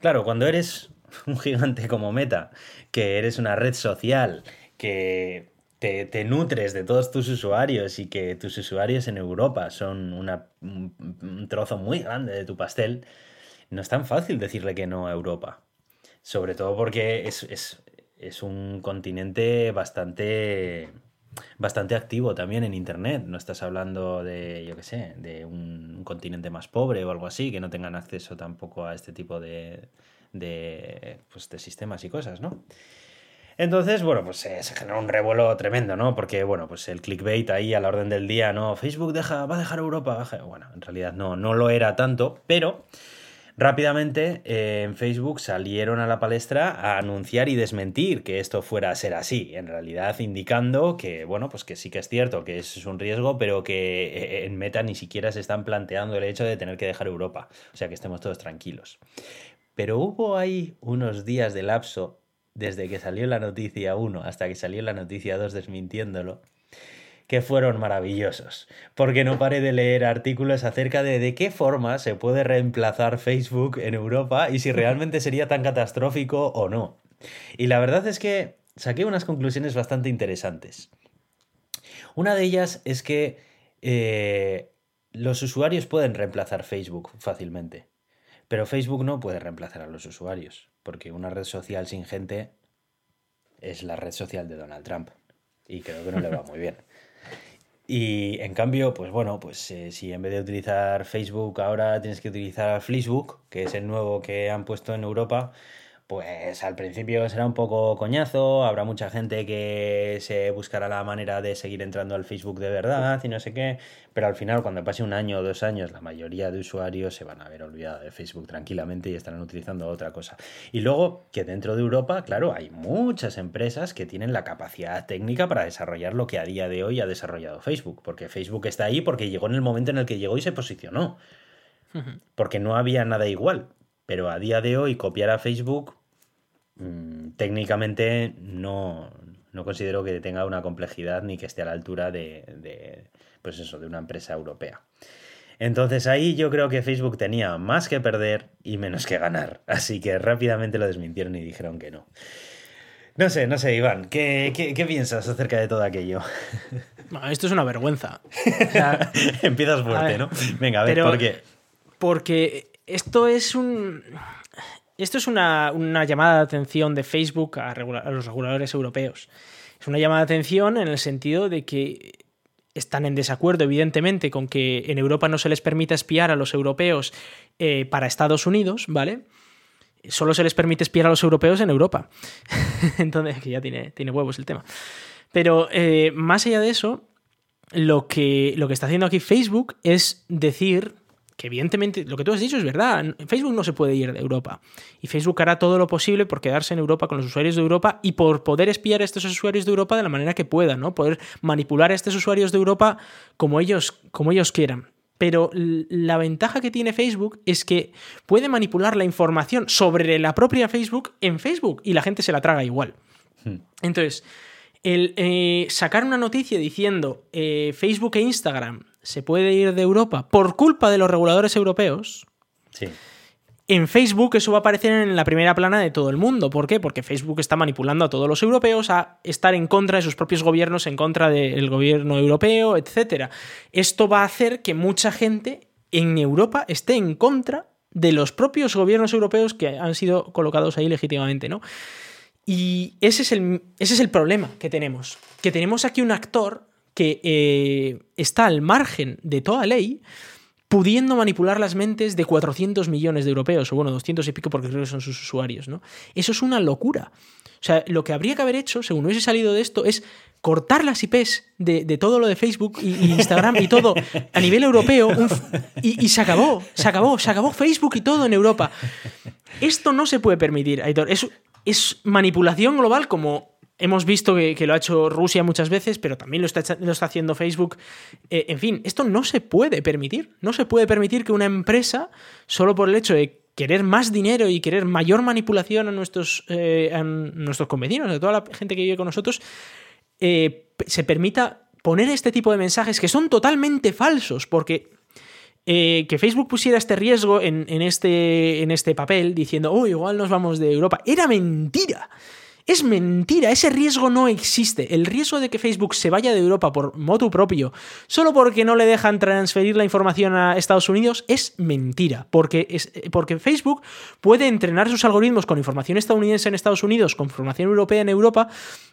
Claro, cuando eres un gigante como Meta, que eres una red social, que te, nutres de todos tus usuarios y que tus usuarios en Europa son un trozo muy grande de tu pastel, no es tan fácil decirle que no a Europa. Sobre todo porque es, un continente bastante bastante activo también en Internet. No estás hablando de, yo qué sé, de un, continente más pobre o algo así, que no tengan acceso tampoco a este tipo de, de, pues, de sistemas y cosas, ¿no? Entonces, bueno, pues se generó un revuelo tremendo, ¿no? Porque, bueno, pues el clickbait ahí a la orden del día, ¿no? Facebook deja, va a dejar Europa. Bueno, en realidad no, no lo era tanto, pero rápidamente eh, en Facebook salieron a la palestra a anunciar y desmentir que esto fuera a ser así. En realidad indicando que, bueno, pues que sí que es cierto, que es un riesgo, pero que eh, en Meta ni siquiera se están planteando el hecho de tener que dejar Europa. O sea, que estemos todos tranquilos. Pero hubo ahí unos días de lapso desde que salió la noticia 1 hasta que salió la noticia 2 desmintiéndolo, que fueron maravillosos, porque no paré de leer artículos acerca de de qué forma se puede reemplazar Facebook en Europa y si realmente sería tan catastrófico o no. Y la verdad es que saqué unas conclusiones bastante interesantes. Una de ellas es que eh, los usuarios pueden reemplazar Facebook fácilmente, pero Facebook no puede reemplazar a los usuarios porque una red social sin gente es la red social de Donald Trump. Y creo que no le va muy bien. Y en cambio, pues bueno, pues eh, si en vez de utilizar Facebook ahora tienes que utilizar Facebook, que es el nuevo que han puesto en Europa, pues al principio será un poco coñazo, habrá mucha gente que se buscará la manera de seguir entrando al Facebook de verdad y no sé qué, pero al final cuando pase un año o dos años la mayoría de usuarios se van a haber olvidado de Facebook tranquilamente y estarán utilizando otra cosa. Y luego que dentro de Europa, claro, hay muchas empresas que tienen la capacidad técnica para desarrollar lo que a día de hoy ha desarrollado Facebook, porque Facebook está ahí porque llegó en el momento en el que llegó y se posicionó, porque no había nada igual. Pero a día de hoy copiar a Facebook Mm, técnicamente no, considero que tenga una complejidad ni que esté a la altura de, pues eso, de una empresa europea. Entonces ahí yo creo que Facebook tenía más que perder y menos que ganar. Así que rápidamente lo desmintieron y dijeron que no. No sé, no sé, Iván, ¿qué, piensas acerca de todo aquello? esto es una vergüenza. Empiezas fuerte, ¿no? Venga, a ver, ¿por qué? Porque esto es un esto es una, llamada de atención de Facebook a, los reguladores europeos. Es una llamada de atención en el sentido de que están en desacuerdo, evidentemente, con que en Europa no se les permita espiar a los europeos eh, para Estados Unidos, ¿vale? Solo se les permite espiar a los europeos en Europa. Entonces, que ya tiene, tiene huevos el tema. Pero eh, más allá de eso, lo que, lo que está haciendo aquí Facebook es decir que evidentemente lo que tú has dicho es verdad. Facebook no se puede ir de Europa. Y Facebook hará todo lo posible por quedarse en Europa con los usuarios de Europa y por poder espiar a estos usuarios de Europa de la manera que pueda, ¿no? Poder manipular a estos usuarios de Europa como ellos, como ellos quieran. Pero la ventaja que tiene Facebook es que puede manipular la información sobre la propia Facebook en Facebook y la gente se la traga igual. Hmm. Entonces, el eh, sacar una noticia diciendo eh, Facebook e Instagram se puede ir de Europa por culpa de los reguladores europeos, sí. en Facebook eso va a aparecer en la primera plana de todo el mundo. ¿Por qué? Porque Facebook está manipulando a todos los europeos a estar en contra de sus propios gobiernos, en contra del gobierno europeo, etc. Esto va a hacer que mucha gente en Europa esté en contra de los propios gobiernos europeos que han sido colocados ahí legítimamente, ¿no? Y ese es el, ese es el problema que tenemos. Que tenemos aquí un actor que eh, está al margen de toda ley, pudiendo manipular las mentes de 400 millones de europeos, o bueno, 200 y pico porque creo que son sus usuarios, ¿no? Eso es una locura. O sea, lo que habría que haber hecho, según hubiese salido de esto, es cortar las IPs de, todo lo de Facebook y, Instagram y todo a nivel europeo y, se acabó, se acabó, se acabó Facebook y todo en Europa. Esto no se puede permitir, Aitor. Es manipulación global como Hemos visto que, lo ha hecho Rusia muchas veces, pero también lo está, está haciendo Facebook. Eh, en fin, esto no se puede permitir. No se puede permitir que una empresa, solo por el hecho de querer más dinero y querer mayor manipulación a nuestros, eh, a nuestros convecinos, a toda la gente que vive con nosotros, eh, se permita poner este tipo de mensajes que son totalmente falsos, porque que Facebook pusiera este riesgo en, este, en este papel diciendo, oh, igual nos vamos de Europa, era mentira. Es mentira, ese riesgo no existe. El riesgo de que Facebook se vaya de Europa por motu propio, solo porque no le dejan transferir la información a Estados Unidos, es mentira. Porque, es, porque Facebook puede entrenar sus algoritmos con información estadounidense en Estados Unidos, con información europea en Europa,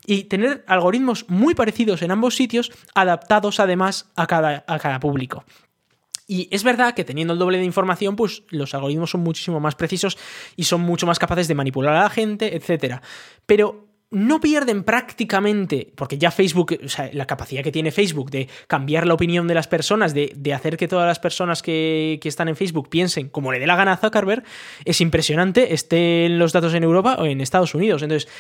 y tener algoritmos muy parecidos en ambos sitios, adaptados además a cada, a cada público. Y es verdad que teniendo el doble de información, pues los algoritmos son muchísimo más precisos y son mucho más capaces de manipular a la gente, etc. Pero no pierden prácticamente, porque ya Facebook, o sea, la capacidad que tiene Facebook de cambiar la opinión de las personas, de, hacer que todas las personas que, que, están en Facebook piensen como le dé la gana a Zuckerberg, es impresionante, estén los datos en Europa o en Estados Unidos. Entonces,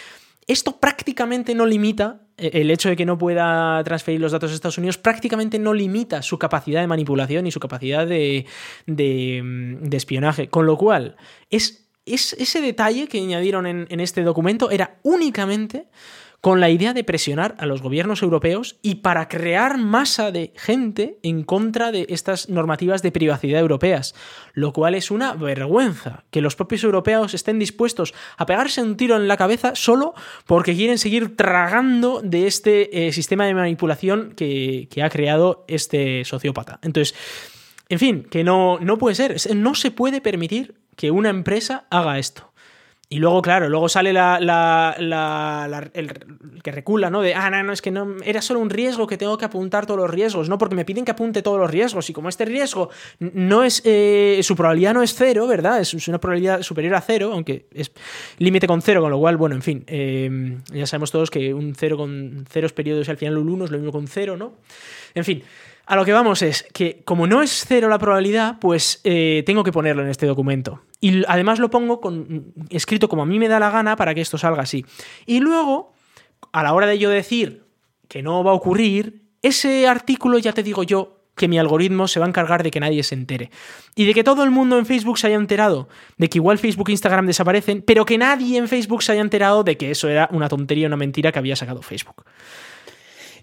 esto prácticamente no limita, eh, el hecho de que no pueda transferir los datos a Estados Unidos, prácticamente no limita su capacidad de manipulación y su capacidad de, de, mm, espionaje. Con lo cual, es, es, ese detalle que añadieron en, en este documento era únicamente con la idea de presionar a los gobiernos europeos y para crear masa de gente en contra de estas normativas de privacidad europeas, lo cual es una vergüenza que los propios europeos estén dispuestos a pegarse un tiro en la cabeza solo porque quieren seguir tragando de este eh, sistema de manipulación que, que ha creado este sociópata. Entonces, en fin, que no, no puede ser, no se puede permitir que una empresa haga esto. Y luego, claro, luego sale la, el, que recula, ¿no? De, ah, no, no, es que no, era solo un riesgo que tengo que apuntar todos los riesgos, ¿no? Porque me piden que apunte todos los riesgos y como este riesgo no es, eh, su probabilidad no es cero, ¿verdad? Es, una probabilidad superior a cero, aunque es límite con cero, con lo cual, bueno, en fin, eh, ya sabemos todos que un cero con ceros periodos y al final un uno es lo mismo con cero, ¿no? En fin. A lo que vamos es que como no es cero la probabilidad, pues eh, tengo que ponerlo en este documento. Y además lo pongo con, escrito como a mí me da la gana para que esto salga así. Y luego, a la hora de yo decir que no va a ocurrir, ese artículo ya te digo yo que mi algoritmo se va a encargar de que nadie se entere. Y de que todo el mundo en Facebook se haya enterado de que igual Facebook e Instagram desaparecen, pero que nadie en Facebook se haya enterado de que eso era una tontería, una mentira que había sacado Facebook.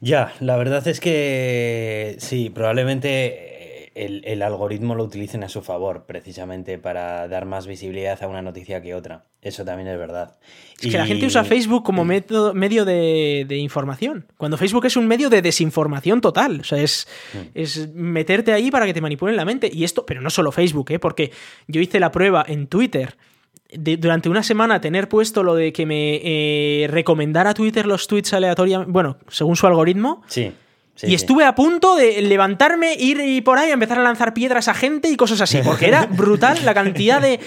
Ya, la verdad es que sí, probablemente el, el, algoritmo lo utilicen a su favor, precisamente para dar más visibilidad a una noticia que otra. Eso también es verdad. Es que la gente usa Facebook como método, medio de, de, información, cuando Facebook es un medio de desinformación total. O sea, es, mm. es meterte ahí para que te manipulen la mente. Y esto, pero no solo Facebook, ¿eh? porque yo hice la prueba en Twitter durante una semana tener puesto lo de que me eh, recomendara Twitter los tweets aleatoriamente, bueno, según su algoritmo. Sí y estuve a punto de levantarme, ir por ahí, empezar a lanzar piedras a gente y cosas así, porque era brutal la cantidad de,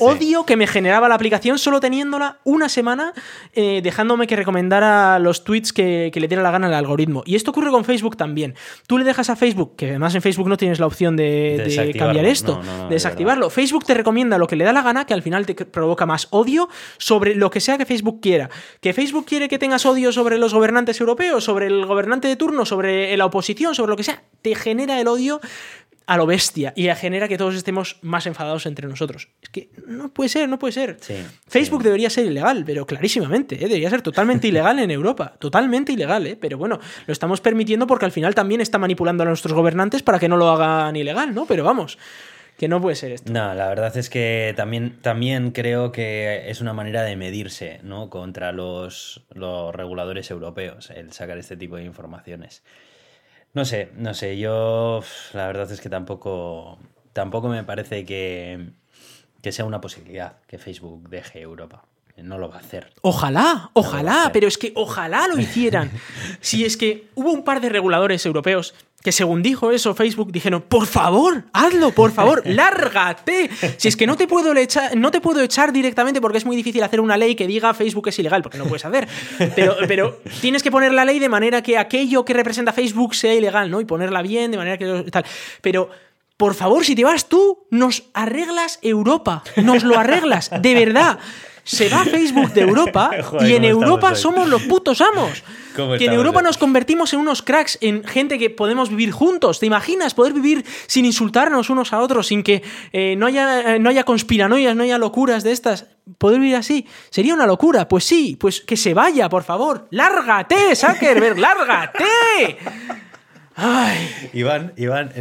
odio que me generaba la aplicación solo teniéndola una semana, eh, dejándome que recomendara los tweets que, le diera la gana al algoritmo. Y esto ocurre con Facebook también. Tú le dejas a Facebook, que además en Facebook no tienes la opción de, cambiar esto, de desactivarlo. Facebook te recomienda lo que le da la gana, que al final te provoca más odio sobre lo que sea que Facebook quiera. Que Facebook quiere que tengas odio sobre los gobernantes europeos, sobre el gobernante de turno, sobre sobre la oposición, sobre lo que sea, te genera el odio a lo bestia y genera que todos estemos más enfadados entre nosotros. Es que no puede ser, no puede ser. Facebook debería ser ilegal, pero clarísimamente, ¿eh? debería ser totalmente ilegal en Europa, totalmente ilegal, ¿eh? pero bueno, lo estamos permitiendo porque al final también está manipulando a nuestros gobernantes para que no lo hagan ilegal, ¿no? Pero vamos, que no puede ser esto. No, la verdad es que también, también creo que es una manera de medirse ¿no? contra los, los reguladores europeos el sacar este tipo de informaciones. No sé, no sé, yo la verdad es que tampoco, tampoco me parece que, que sea una posibilidad que Facebook deje Europa no lo va a hacer. Ojalá, ojalá, pero es que ojalá lo hicieran. si es que hubo un par de reguladores europeos que según dijo eso Facebook, dijeron, por favor, hazlo, por favor, lárgate. Si es que no te, puedo echar, no te puedo echar directamente porque es muy difícil hacer una ley que diga Facebook es ilegal, porque no puedes hacer. Pero, pero tienes que poner la ley de manera que aquello que representa Facebook sea ilegal, ¿no? Y ponerla bien, de manera que tal. Pero por favor, si te vas tú, nos arreglas Europa. Nos lo arreglas, de verdad se va Facebook de Europa y en Europa somos los putos amos. Que en Europa nos convertimos en unos cracks, en gente que podemos vivir juntos. ¿Te imaginas poder vivir sin insultarnos unos a otros, sin que eh, no, haya, eh, no haya conspiranoias, no haya locuras de estas? ¿Poder vivir así? Sería una locura. Pues sí, pues que se vaya, por favor. ¡Lárgate, Zuckerberg! ¡Lárgate! Ay. Iván, Iván,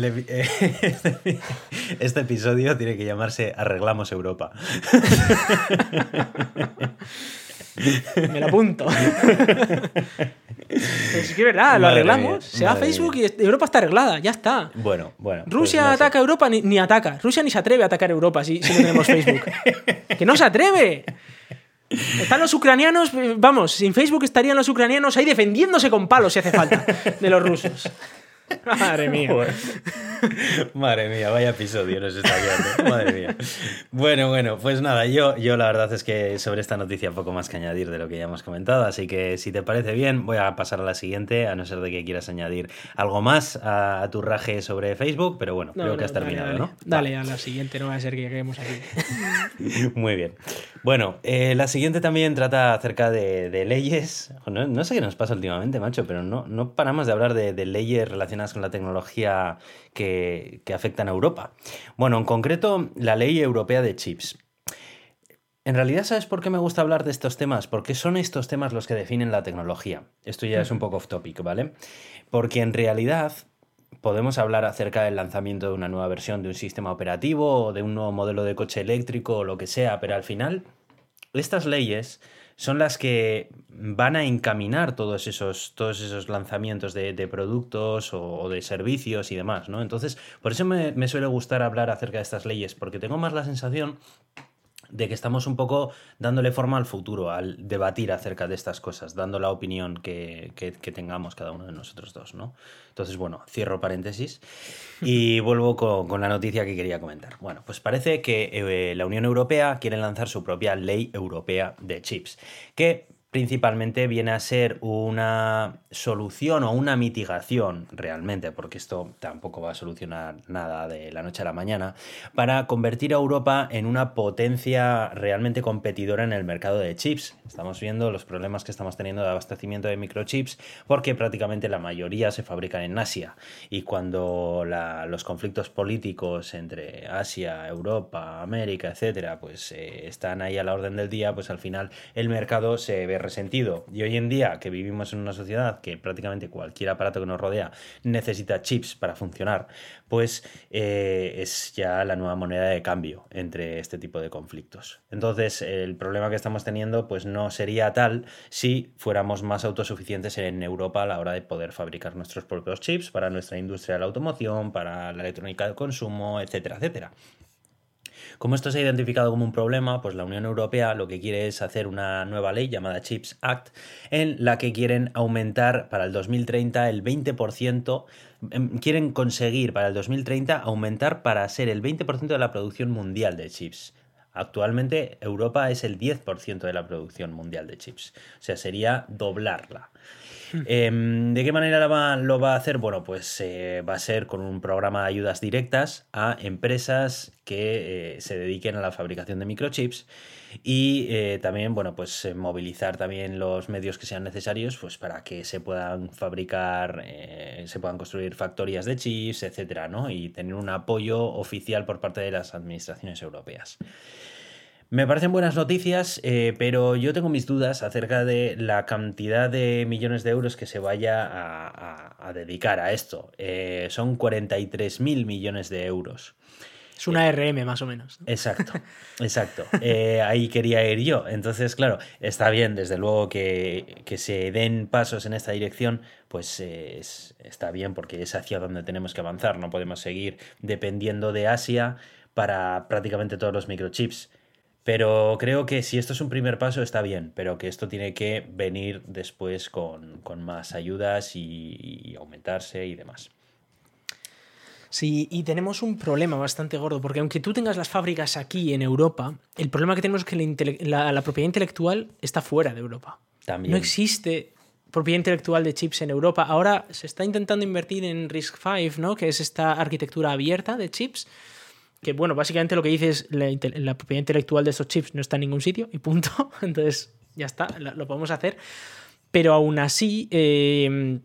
este episodio tiene que llamarse Arreglamos Europa. Me lo apunto. es que verdad, lo arreglamos. Se va a Facebook y Europa está arreglada, ya está. Bueno, bueno. Pues Rusia ataca a Europa ni, ataca. Rusia ni se atreve a atacar a Europa si, si no tenemos Facebook. ¡Que no se atreve! Están los ucranianos, vamos, sin Facebook estarían los ucranianos ahí defendiéndose con palos si hace falta de los rusos. Madre mía. Madre mía, vaya episodio nos está quedando. Madre mía. Bueno, bueno, pues nada, yo, yo la verdad es que sobre esta noticia poco más que añadir de lo que ya hemos comentado, así que si te parece bien, voy a pasar a la siguiente, a no ser de que quieras añadir algo más a, tu raje sobre Facebook, pero bueno, creo que has terminado, dale, ¿no? Dale, a la siguiente, no va a ser que lleguemos aquí. Muy bien. Bueno, eh, la siguiente también trata acerca de, leyes. No, sé qué nos pasa últimamente, macho, pero no, no paramos de hablar de, de leyes relacionadas con la tecnología que, afectan a Europa. Bueno, en concreto, la ley europea de chips. En realidad, ¿sabes por qué me gusta hablar de estos temas? Porque son estos temas los que definen la tecnología. Esto ya es un poco off topic, ¿vale? Porque en realidad podemos hablar acerca del lanzamiento de una nueva versión de un sistema operativo o de un nuevo modelo de coche eléctrico o lo que sea, pero al final estas leyes son las que van a encaminar todos esos, todos esos lanzamientos de, productos o, de servicios y demás, ¿no? Entonces, por eso me, me suele gustar hablar acerca de estas leyes, porque tengo más la sensación de que estamos un poco dándole forma al futuro, al debatir acerca de estas cosas, dando la opinión que, tengamos cada uno de nosotros dos, ¿no? Entonces, bueno, cierro paréntesis y vuelvo con, la noticia que quería comentar. Bueno, pues parece que eh, la Unión Europea quiere lanzar su propia ley europea de chips, que principalmente viene a ser una solución o una mitigación realmente, porque esto tampoco va a solucionar nada de la noche a la mañana, para convertir a Europa en una potencia realmente competidora en el mercado de chips. Estamos viendo los problemas que estamos teniendo de abastecimiento de microchips porque prácticamente la mayoría se fabrican en Asia y cuando los conflictos políticos entre Asia, Europa, América, etcétera, pues eh, están ahí a la orden del día, pues al final el mercado se ve resentido. Y hoy en día, que vivimos en una sociedad que prácticamente cualquier aparato que nos rodea necesita chips para funcionar, pues eh, es ya la nueva moneda de cambio entre este tipo de conflictos. Entonces, el problema que estamos teniendo, pues no sería tal si fuéramos más autosuficientes en Europa a la hora de poder fabricar nuestros propios chips para nuestra industria de la automoción, para la electrónica de consumo, etcétera, etcétera. Como esto se ha identificado como un problema, pues la Unión Europea lo que quiere es hacer una nueva ley llamada Chips Act, en la que quieren aumentar para el 2030 el 20%, em, quieren conseguir para el 2030 aumentar para ser el 20% de la producción mundial de chips. Actualmente Europa es el 10% de la producción mundial de chips, o sea, sería doblarla. Em, ¿De qué manera lo va, a hacer? Bueno, pues eh, va a ser con un programa de ayudas directas a empresas que eh, se dediquen a la fabricación de microchips y eh, también, bueno, pues movilizar también los medios que sean necesarios pues para que se puedan fabricar, se puedan construir factorías de chips, etcétera, ¿no? Y tener un apoyo oficial por parte de las administraciones europeas. Me parecen buenas noticias, eh, pero yo tengo mis dudas acerca de la cantidad de millones de euros que se vaya a, dedicar a esto. Eh, son 43 mil millones de euros. Es una RM más o menos. Exacto, exacto. Eh, ahí quería ir yo. Entonces, claro, está bien, desde luego que, se den pasos en esta dirección, pues está bien porque es hacia donde tenemos que avanzar. No podemos seguir dependiendo de Asia para prácticamente todos los microchips. Pero creo que si esto es un primer paso está bien, pero que esto tiene que venir después con, más ayudas y, aumentarse y demás. Sí, y tenemos un problema bastante gordo, porque aunque tú tengas las fábricas aquí en Europa, el problema que tenemos es que la, propiedad intelectual está fuera de Europa. También. No existe propiedad intelectual de chips en Europa. Ahora se está intentando invertir en RISC-V, ¿no? que es esta arquitectura abierta de chips que bueno, básicamente lo que dice es la, la, propiedad intelectual de esos chips no está en ningún sitio y punto. Entonces, ya está, lo, podemos hacer. Pero aún así, eh,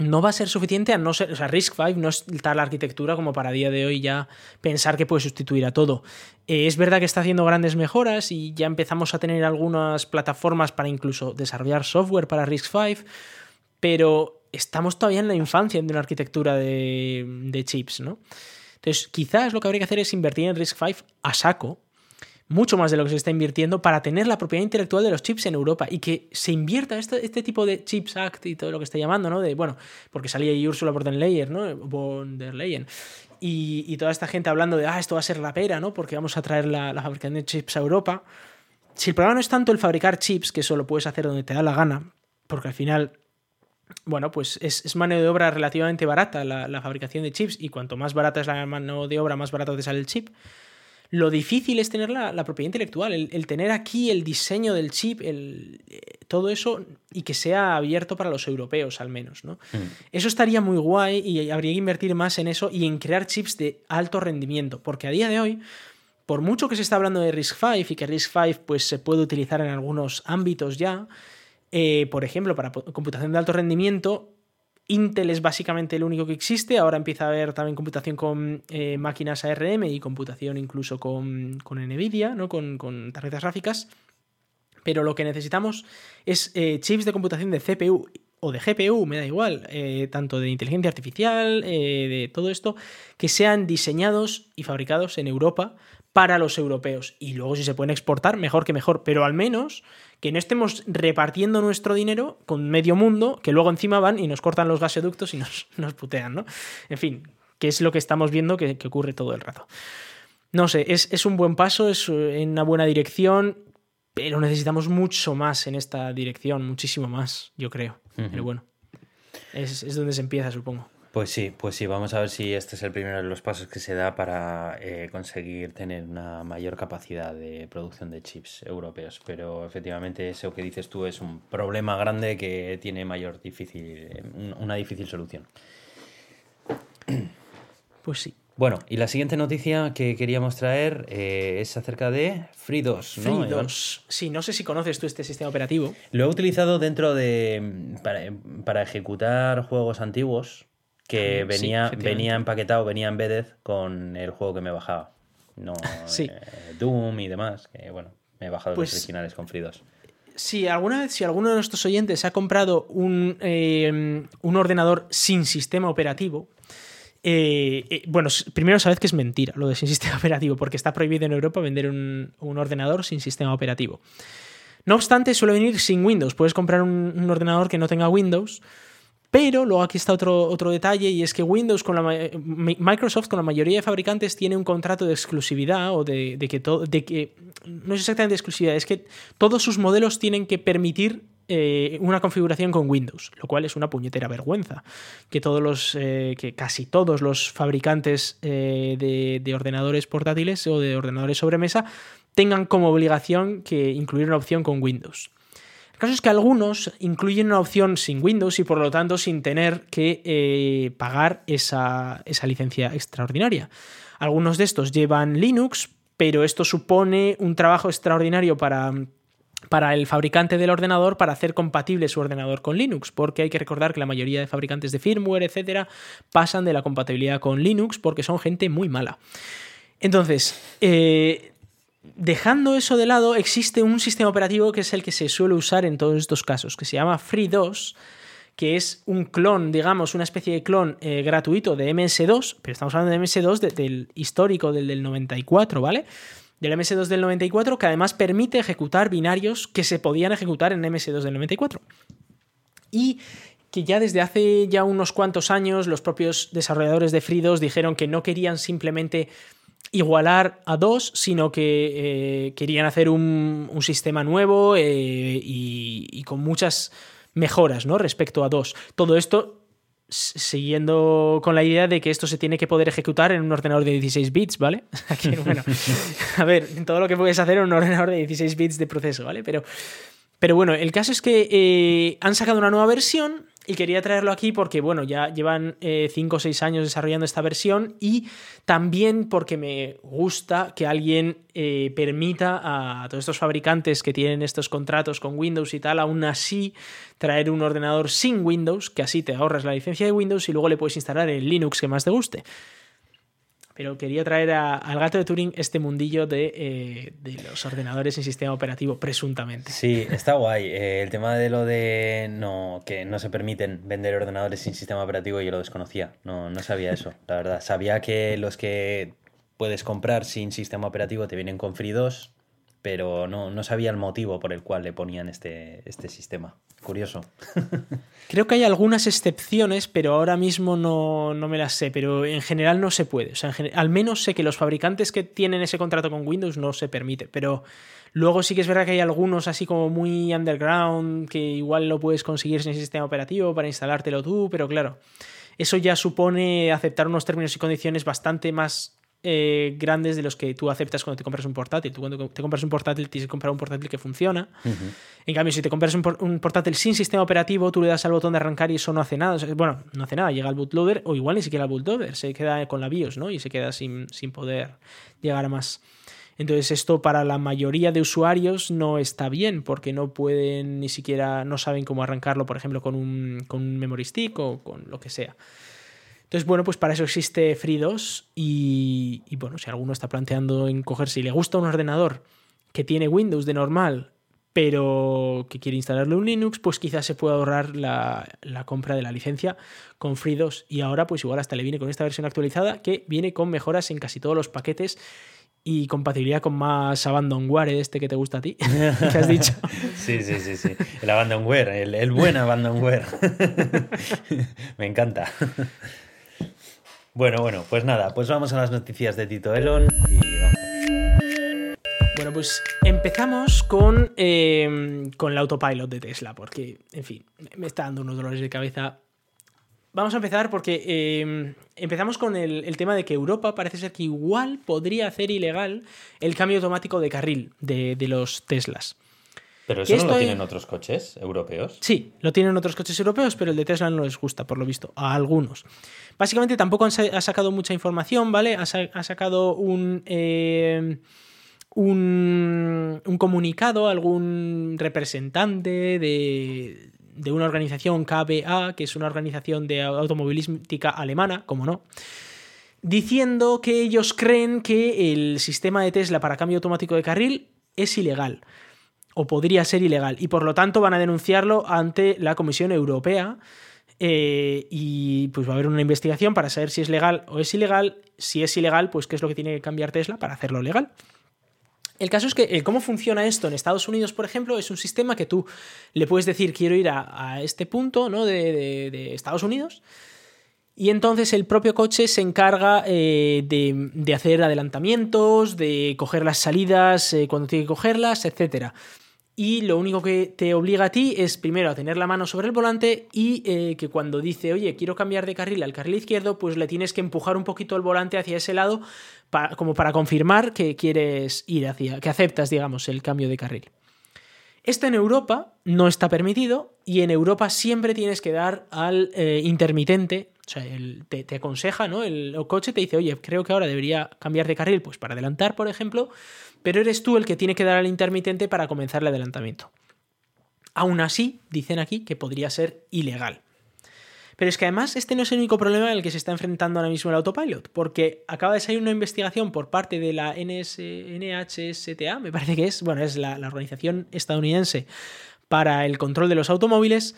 no va a ser suficiente a no ser. O sea, RISC-V no es tal arquitectura como para día de hoy ya pensar que puede sustituir a todo. Eh, es verdad que está haciendo grandes mejoras y ya empezamos a tener algunas plataformas para incluso desarrollar software para RISC-V, pero estamos todavía en la infancia de una arquitectura de, de chips, ¿no? Entonces, quizás lo que habría que hacer es invertir en RISC-V a saco, mucho más de lo que se está invirtiendo para tener la propiedad intelectual de los chips en Europa y que se invierta este, este tipo de Chips Act y todo lo que está llamando, ¿no? De, bueno, porque salía ahí Ursula von der Leyen, ¿no? Von der Leyen. Y, y, toda esta gente hablando de, ah, esto va a ser la pera, ¿no? Porque vamos a traer la, la fabricación de chips a Europa. Si el problema no es tanto el fabricar chips, que eso lo puedes hacer donde te da la gana, porque al final bueno, pues es, es, mano de obra relativamente barata la, la, fabricación de chips y cuanto más barata es la mano de obra, más barato te sale el chip. Lo difícil es tener la, la propiedad intelectual, el, el, tener aquí el diseño del chip, el, eh, todo eso y que sea abierto para los europeos al menos. ¿no? Mm. Eso estaría muy guay y habría que invertir más en eso y en crear chips de alto rendimiento, porque a día de hoy por mucho que se está hablando de RISC-V y que RISC-V pues, se puede utilizar en algunos ámbitos ya, eh, por ejemplo, para computación de alto rendimiento, Intel es básicamente el único que existe. Ahora empieza a haber también computación con eh, máquinas ARM y computación incluso con, con Nvidia, ¿no? con, con, tarjetas gráficas. Pero lo que necesitamos es eh, chips de computación de CPU o de GPU, me da igual, tanto de inteligencia artificial, de todo esto, que sean diseñados y fabricados en Europa para los europeos. Y luego si se pueden exportar, mejor que mejor, pero al menos que no estemos repartiendo nuestro dinero con medio mundo, que luego encima van y nos cortan los gasoductos y nos, nos putean, ¿no? En fin, que es lo que estamos viendo que, que ocurre todo el rato. No sé, es, es, un buen paso, es en una buena dirección, pero necesitamos mucho más en esta dirección, muchísimo más, yo creo. Uh -huh. Pero bueno, es, es donde se empieza, supongo. Pues sí, pues sí, vamos a ver si este es el primero de los pasos que se da para eh, conseguir tener una mayor capacidad de producción de chips europeos. Pero efectivamente eso que dices tú es un problema grande que tiene mayor difícil, una difícil solución. Pues sí. Bueno, y la siguiente noticia que queríamos traer eh, es acerca de FreeDOS. ¿no, FreeDOS. Sí, no sé si conoces tú este sistema operativo. Lo he utilizado dentro de. para, para ejecutar juegos antiguos que venía, sí, venía empaquetado, venía embedded con el juego que me bajaba. No sí. eh, Doom y demás, que bueno, me he bajado pues, los originales con FreeDOS. Si alguna vez, si alguno de nuestros oyentes ha comprado un, eh, un ordenador sin sistema operativo, eh, eh, bueno, primero sabed que es mentira lo de sin sistema operativo, porque está prohibido en Europa vender un, un ordenador sin sistema operativo. No obstante, suele venir sin Windows. Puedes comprar un, un ordenador que no tenga Windows, pero luego aquí está otro, otro detalle y es que Windows con la Microsoft con la mayoría de fabricantes tiene un contrato de exclusividad o de, que todo no es exactamente exclusividad, es que todos sus modelos tienen que permitir eh, una configuración con Windows, lo cual es una puñetera vergüenza. Que todos los, eh, que casi todos los fabricantes eh, de, de, ordenadores portátiles o de ordenadores sobre mesa tengan como obligación que incluir una opción con Windows. Caso es que algunos incluyen una opción sin Windows y por lo tanto sin tener que eh, pagar esa, esa licencia extraordinaria. Algunos de estos llevan Linux, pero esto supone un trabajo extraordinario para para el fabricante del ordenador para hacer compatible su ordenador con Linux, porque hay que recordar que la mayoría de fabricantes de firmware, etcétera, pasan de la compatibilidad con Linux porque son gente muy mala. Entonces, eh, dejando eso de lado, existe un sistema operativo que es el que se suele usar en todos estos casos, que se llama FreeDOS, que es un clon, digamos, una especie de clon eh, gratuito de MS2, pero estamos hablando de MS2 de, del histórico, del, del 94, ¿vale? del MS2 del 94 que además permite ejecutar binarios que se podían ejecutar en MS2 del 94. Y que ya desde hace ya unos cuantos años los propios desarrolladores de FreeDOS dijeron que no querían simplemente igualar a DOS, sino que eh, querían hacer un, sistema nuevo eh, y, y, con muchas mejoras ¿no? respecto a DOS. Todo esto siguiendo con la idea de que esto se tiene que poder ejecutar en un ordenador de 16 bits, ¿vale? Aquí, bueno, a ver, todo lo que puedes hacer en un ordenador de 16 bits de proceso, ¿vale? Pero, pero bueno, el caso es que eh, han sacado una nueva versión y quería traerlo aquí porque, bueno, ya llevan 5 eh, o 6 años desarrollando esta versión y también porque me gusta que alguien eh, permita a todos estos fabricantes que tienen estos contratos con Windows y tal, aún así traer un ordenador sin Windows, que así te ahorras la licencia de Windows y luego le puedes instalar el Linux que más te guste pero quería traer al gato de Turing este mundillo de, eh, los ordenadores en sistema operativo, presuntamente. Sí, está guay. Eh, el tema de lo de no, que no se permiten vender ordenadores sin sistema operativo yo lo desconocía. No, no sabía eso, la verdad. Sabía que los que puedes comprar sin sistema operativo te vienen con FreeDOS, pero no, no sabía el motivo por el cual le ponían este, este sistema. Curioso. Creo que hay algunas excepciones, pero ahora mismo no, no me las sé, pero en general no se puede. O sea, al menos sé que los fabricantes que tienen ese contrato con Windows no se permite, pero luego sí que es verdad que hay algunos así como muy underground que igual lo puedes conseguir sin sistema operativo para instalártelo tú, pero claro, eso ya supone aceptar unos términos y condiciones bastante más eh, grandes de los que tú aceptas cuando te compras un portátil. Tú cuando te compras un portátil tienes que comprar un portátil que funciona. En cambio, si te compras un, portátil sin sistema operativo, tú le das al botón de arrancar y eso no hace nada. bueno, no hace nada, llega al bootloader o igual ni siquiera al bootloader, se queda con la BIOS ¿no? y se queda sin, sin poder llegar a más. Entonces esto para la mayoría de usuarios no está bien porque no pueden ni siquiera, no saben cómo arrancarlo, por ejemplo, con un, con un memory stick o con lo que sea. Entonces, bueno, pues para eso existe FreeDOS y, y bueno, si alguno está planteando en cogerse y le gusta un ordenador que tiene Windows de normal, pero que quiere instalarle un Linux, pues quizás se pueda ahorrar la, compra de la licencia con FreeDOS. Y ahora, pues igual hasta le viene con esta versión actualizada que viene con mejoras en casi todos los paquetes y compatibilidad con más abandonware este que te gusta a ti, que has dicho. Sí, sí, sí, sí. El abandonware, el, el buen abandonware. Me encanta. Bueno, bueno, pues nada, pues vamos a las noticias de Tito Elon Bueno, pues empezamos con, em, con el autopilot de Tesla, porque, en fin, me está dando unos dolores de cabeza. Vamos a empezar porque em, empezamos con el, tema de que Europa parece ser que igual podría hacer ilegal el cambio automático de carril de, de los Teslas. ¿Pero eso no lo tienen otros coches europeos? Sí, lo tienen otros coches europeos, pero el de Tesla no les gusta, por lo visto, a algunos. Básicamente tampoco ha sacado mucha información, ¿vale? Ha, sacado un, eh, un, un, comunicado, algún representante de, de una organización KBA, que es una organización de automovilística alemana, como no, diciendo que ellos creen que el sistema de Tesla para cambio automático de carril es ilegal o podría ser ilegal y por lo tanto van a denunciarlo ante la Comisión Europea eh, y pues va a haber una investigación para saber si es legal o es ilegal. Si es ilegal, pues qué es lo que tiene que cambiar Tesla para hacerlo legal. El caso es que eh, cómo funciona esto en Estados Unidos, por ejemplo, es un sistema que tú le puedes decir quiero ir a, este punto ¿no? de, Estados Unidos y entonces el propio coche se encarga eh, de, hacer adelantamientos, de coger las salidas cuando tiene que cogerlas, etc y lo único que te obliga a ti es primero a tener la mano sobre el volante y eh, que cuando dice, oye, quiero cambiar de carril al carril izquierdo, pues le tienes que empujar un poquito el volante hacia ese lado como para confirmar que quieres ir hacia, que aceptas, digamos, el cambio de carril. Esto en Europa no está permitido y en Europa siempre tienes que dar al eh, intermitente, o sea, te, te, aconseja, ¿no? El, el coche te dice, oye, creo que ahora debería cambiar de carril, pues para adelantar, por ejemplo, pero eres tú el que tiene que dar al intermitente para comenzar el adelantamiento. Aún así, dicen aquí que podría ser ilegal. Pero es que además este no es el único problema en el que se está enfrentando ahora mismo el autopilot, porque acaba de salir una investigación por parte de la NHSTA, me parece que es, bueno, es la, organización estadounidense para el control de los automóviles,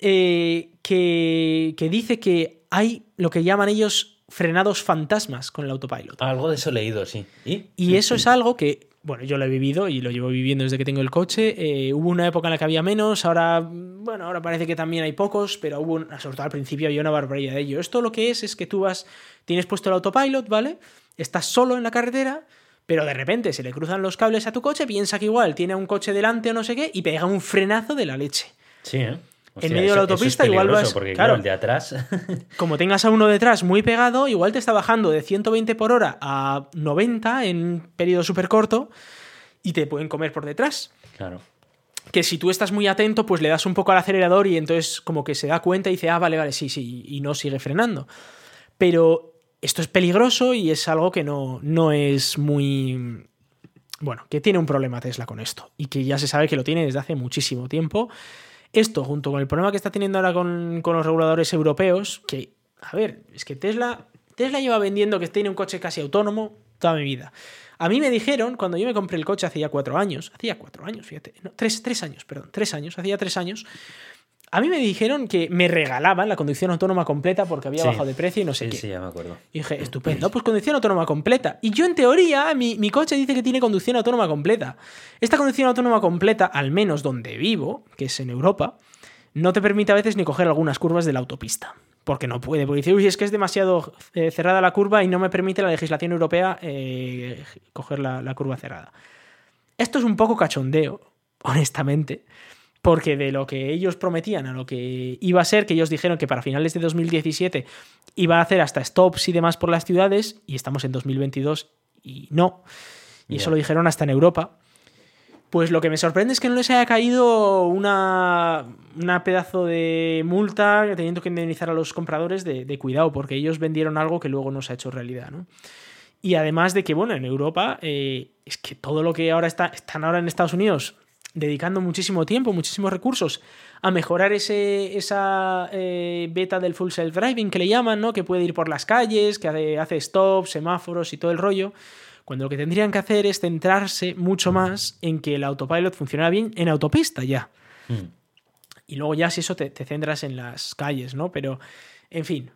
eh, que dice que hay lo que llaman ellos frenados fantasmas con el autopilot. Algo de eso leído, sí. ¿Y? eso es algo que, bueno, yo lo he vivido y lo llevo viviendo desde que tengo el coche. Eh, hubo una época en la que había menos, ahora, bueno, ahora parece que también hay pocos, pero hubo, sobre todo al principio había una barbaridad de ello. Esto lo que es es que tú vas, tienes puesto el autopilot, ¿vale? Estás solo en la carretera, pero de repente se le cruzan los cables a tu coche, piensa que igual tiene un coche delante o no sé qué y pega un frenazo de la leche. Sí, ¿eh? En medio de la autopista, igual vas. Porque, claro, el de atrás. como tengas a uno detrás muy pegado, igual te está bajando de 120 por hora a 90 en un periodo súper corto y te pueden comer por detrás. Claro. Que si tú estás muy atento, pues le das un poco al acelerador y entonces, como que se da cuenta y dice, ah, vale, vale, sí, sí, y no sigue frenando. Pero esto es peligroso y es algo que no, no es muy. Bueno, que tiene un problema Tesla con esto y que ya se sabe que lo tiene desde hace muchísimo tiempo esto, junto con el problema que está teniendo ahora con, los reguladores europeos, que, a ver, es que Tesla, Tesla lleva vendiendo que tiene un coche casi autónomo toda mi vida. A mí me dijeron, cuando yo me compré el coche hacía cuatro años, hacía cuatro años, fíjate, no, tres, años, perdón, tres años, hacía tres años, a mí me dijeron que me regalaban la conducción autónoma completa porque había Sí. bajado de precio y no sé Sí, qué. sí, ya me acuerdo. Y dije, estupendo, pues conducción autónoma completa. Y yo, en teoría, mi, mi coche dice que tiene conducción autónoma completa. Esta conducción autónoma completa, al menos donde vivo, que es en Europa, no te permite a veces ni coger algunas curvas de la autopista. Porque no puede, porque dice, uy, es que es demasiado eh, cerrada la curva y no me permite la legislación europea eh, coger la, la curva cerrada. Esto es un poco cachondeo, honestamente, porque de lo que ellos prometían a lo que iba a ser, que ellos dijeron que para finales de 2017 iba a hacer hasta stops y demás por las ciudades, y estamos en 2022 y no. Y eso lo dijeron hasta en Europa. Pues lo que me sorprende es que no les haya caído una, una pedazo de multa teniendo que indemnizar a los compradores de, de cuidado, porque ellos vendieron algo que luego no se ha hecho realidad, ¿no? Y además de que, bueno, en Europa eh, es que todo lo que ahora está, están ahora en Estados Unidos dedicando muchísimo tiempo, muchísimos recursos a mejorar ese, esa eh, beta del full self-driving que le llaman, ¿no? Que puede ir por las calles, que hace, stops, semáforos y todo el rollo. Cuando lo que tendrían que hacer es centrarse mucho más en que el autopilot funcionara bien en autopista ya. Mm. Y luego ya si eso te, te centras en las calles, ¿no? Pero, en fin.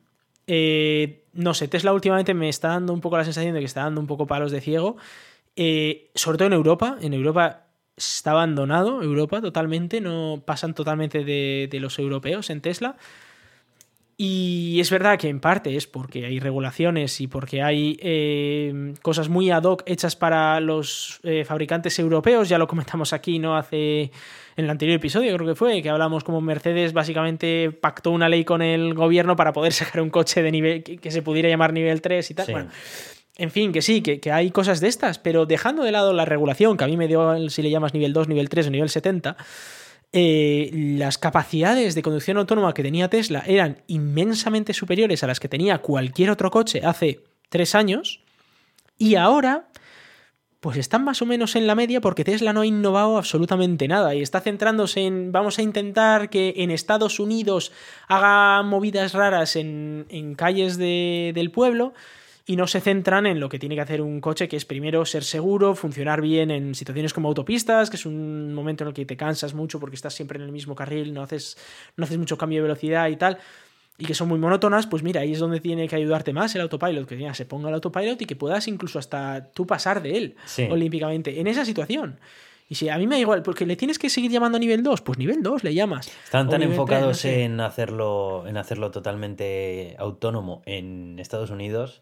eh, no sé, Tesla últimamente me está dando un poco la sensación de que está dando un poco palos de ciego. Eh, sobre todo en Europa. En Europa está abandonado, Europa totalmente. No pasan totalmente de, de los europeos en Tesla. Y es verdad que en parte es porque hay regulaciones y porque hay eh, cosas muy ad hoc hechas para los eh, fabricantes europeos. Ya lo comentamos aquí, ¿no? Hace. En el anterior episodio, creo que fue, que hablamos como Mercedes básicamente pactó una ley con el gobierno para poder sacar un coche de nivel que, que se pudiera llamar nivel 3 y tal. Sí. Bueno, en fin, que sí, que, que hay cosas de estas, pero dejando de lado la regulación, que a mí me dio si le llamas nivel 2, nivel 3 o nivel 70, eh, las capacidades de conducción autónoma que tenía Tesla eran inmensamente superiores a las que tenía cualquier otro coche hace tres años. Y ahora, pues están más o menos en la media porque Tesla no ha innovado absolutamente nada y está centrándose en vamos a intentar que en Estados Unidos haga movidas raras en, en calles de- del pueblo y no se centran en lo que tiene que hacer un coche, que es primero ser seguro, funcionar bien en situaciones como autopistas, que es un momento en el que te cansas mucho porque estás siempre en el mismo carril, no haces, no haces mucho cambio de velocidad y tal, y que son muy monótonas, pues mira, ahí es donde tiene que ayudarte más el autopilot, que ya se ponga el autopilot y que puedas incluso hasta tú pasar de él Sí. olímpicamente en esa situación. Y si a mí me da igual, porque le tienes que seguir llamando a nivel 2, pues nivel 2 le llamas. Están tan enfocados no sé. en hacerlo, en hacerlo totalmente autónomo en Estados Unidos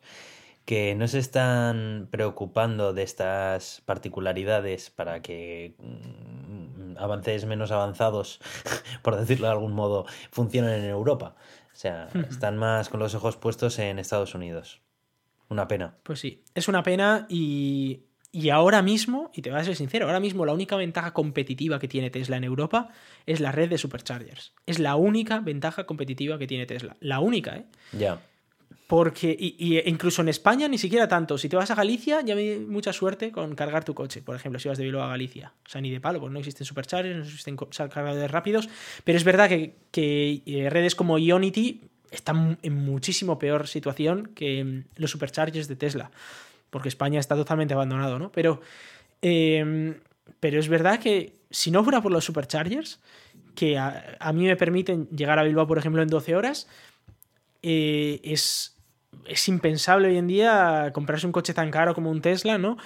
que no se están preocupando de estas particularidades para que mm, avances menos avanzados, por decirlo de algún modo, funcionen en Europa. O sea, están más con los ojos puestos en Estados Unidos. Una pena. Pues sí, es una pena y, y ahora mismo, y te voy a ser sincero, ahora mismo la única ventaja competitiva que tiene Tesla en Europa es la red de superchargers. Es la única ventaja competitiva que tiene Tesla. La única, ¿eh? Ya. Porque, y, incluso en España ni siquiera tanto. Si te vas a Galicia, ya me mucha suerte con cargar tu coche. Por ejemplo, si vas de Bilbao a Galicia. O sea, ni de palo, pues no existen superchargers, no existen cargadores rápidos. Pero es verdad que, que, eh, redes como Ionity están en muchísimo peor situación que mm, los superchargers de Tesla. Porque España está totalmente abandonado, ¿no? Pero, eh, pero es verdad que si no fuera por los superchargers, que a, a mí me permiten llegar a Bilbao, por ejemplo, en 12 horas, eh, es, es impensable hoy en día comprarse un coche tan caro como un Tesla, ¿no?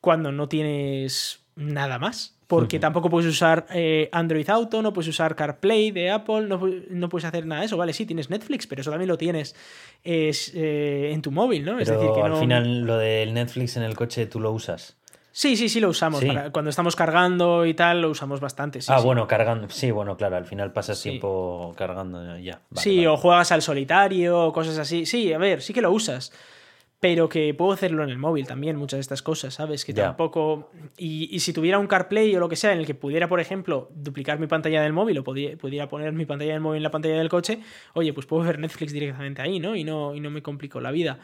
Cuando no tienes nada más. Porque tampoco puedes usar eh, Android Auto, no puedes usar CarPlay de Apple, no, no puedes hacer nada de eso. Vale, sí, tienes Netflix, pero eso también lo tienes es, eh, en tu móvil, ¿no? es Pero decir, que al no... final lo del Netflix en el coche tú lo usas. Sí, sí, sí lo usamos. Sí. para- cuando estamos cargando y tal, lo usamos bastante. sí, ah, sí. bueno, cargando. Sí, bueno, claro, al final pasas tiempo cargando ya. Vale, sí, vale. o juegas al solitario o cosas así. Sí, a ver, sí que lo usas. Pero que puedo hacerlo en el móvil también, muchas de estas cosas, ¿sabes? Que Ya. tampoco. Y, y si tuviera un CarPlay o lo que sea, en el que pudiera, por ejemplo, duplicar mi pantalla del móvil o podía- pudiera poner mi pantalla del móvil en la pantalla del coche, oye, pues puedo ver Netflix directamente ahí, ¿no? Y no, y no me complico la vida.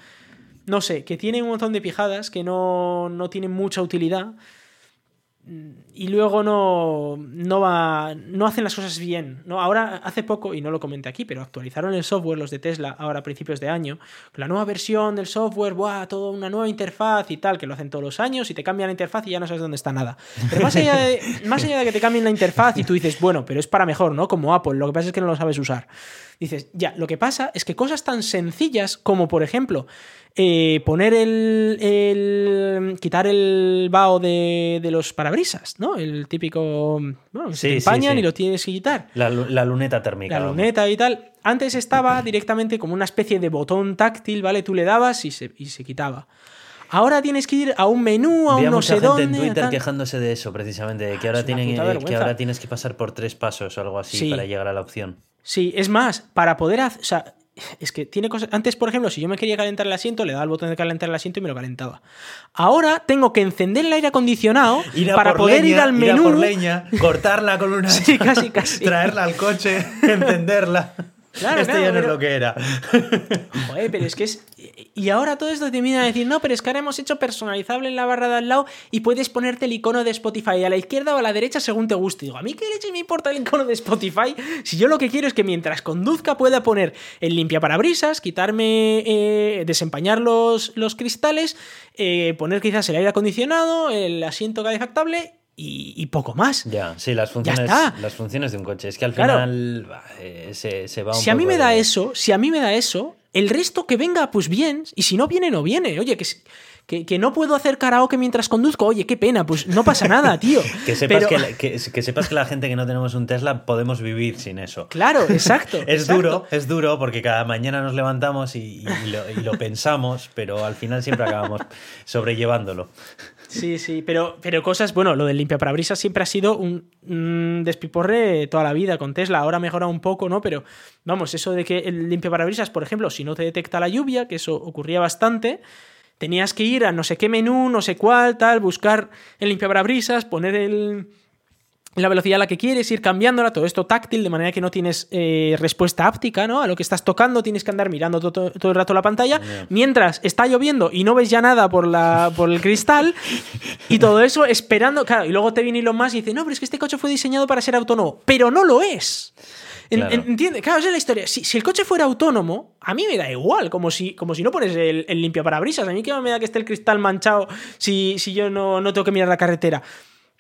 No sé, que tiene un montón de pijadas que no, no tienen mucha utilidad, y luego no, no, va, no hacen las cosas bien. ¿no? Ahora, hace poco, y no lo comenté aquí, pero actualizaron el software los de Tesla ahora a principios de año. La nueva versión del software, ¡buah! Toda una nueva interfaz y tal, que lo hacen todos los años y te cambian la interfaz y ya no sabes dónde está nada. Pero más allá de, más allá de que te cambien la interfaz y tú dices, bueno, pero es para mejor, ¿no? Como Apple, lo que pasa es que no lo sabes usar. Dices, ya, lo que pasa es que cosas tan sencillas como, por ejemplo, eh, poner el, quitar el vaho de, los parabrisas, ¿no? El típico, bueno, se te empañan y lo tienes que quitar. La, luneta térmica. La luneta y tal. Antes estaba directamente como una especie de botón táctil, ¿vale? Tú le dabas y se, y se quitaba. Ahora tienes que ir a un menú, a un no sé gente en Twitter quejándose de eso, precisamente, de que ahora, tienen, que ahora tienes que pasar por tres pasos o algo así para llegar a la opción. Sí, es más, para poder hacer es que tiene cosas. Antes, por ejemplo, si yo me quería calentar el asiento, le daba el botón de calentar el asiento y me lo calentaba. Ahora tengo que encender el aire acondicionado para poder ir al menú. por leña, cortarla con una. sí, casi, casi. Traerla al coche, encenderla. Claro, esto ya no es lo que era. Joder, pero es que es. Y ahora todo esto te viene a decir, no, pero es que ahora hemos hecho personalizable en la barra de al lado y puedes ponerte el icono de Spotify a la izquierda o a la derecha según te guste. digo, ¿a mí qué leche me importa el icono de Spotify? Si yo lo que quiero es que mientras conduzca pueda poner el limpia parabrisas, quitarme, eh, desempañar los, los cristales, eh, poner quizás el aire acondicionado, el asiento calefactable y, poco más. Ya, sí, las funciones, las funciones de un coche. Es que al final eh, se, se, va un Si a mí me da eso, si a mí me da eso, el resto que venga, pues bien. Y si no viene, no viene. Oye, que, que, que, no puedo hacer karaoke mientras conduzco. Oye, qué pena, pues no pasa nada, tío. que, sepas que, que, sepas que la gente que no tenemos un Tesla podemos vivir sin eso. Claro, exacto. es duro, es duro porque cada mañana nos levantamos y, lo, y lo pensamos, pero al final siempre acabamos sobrellevándolo. Sí, sí, pero, pero cosas, bueno, lo del limpia parabrisas siempre ha sido un, despiporre toda la vida con Tesla. Ahora mejora un poco, ¿no? Pero vamos, eso de que el limpia parabrisas, por ejemplo, si no te detecta la lluvia, que eso ocurría bastante, tenías que ir a no sé qué menú, no sé cuál, tal, buscar el limpia parabrisas, poner el la velocidad a la que quieres, ir cambiándola, todo esto táctil, de manera que no tienes eh, respuesta áptica, ¿no? A lo que estás tocando tienes que andar mirando todo, el rato la pantalla, mientras está lloviendo y no ves ya nada por, la, por el cristal, y todo eso esperando, claro, y luego te viene Elon Musk y dice, no, pero es que este coche fue diseñado para ser autónomo, pero no lo es. Claro. ¿Entiendes? Claro, esa es la historia. Si, el coche fuera autónomo, a mí me da igual, como si, como si no pones el, el limpia parabrisas. A mí qué me da que esté el cristal manchado si, si yo no, no tengo que mirar la carretera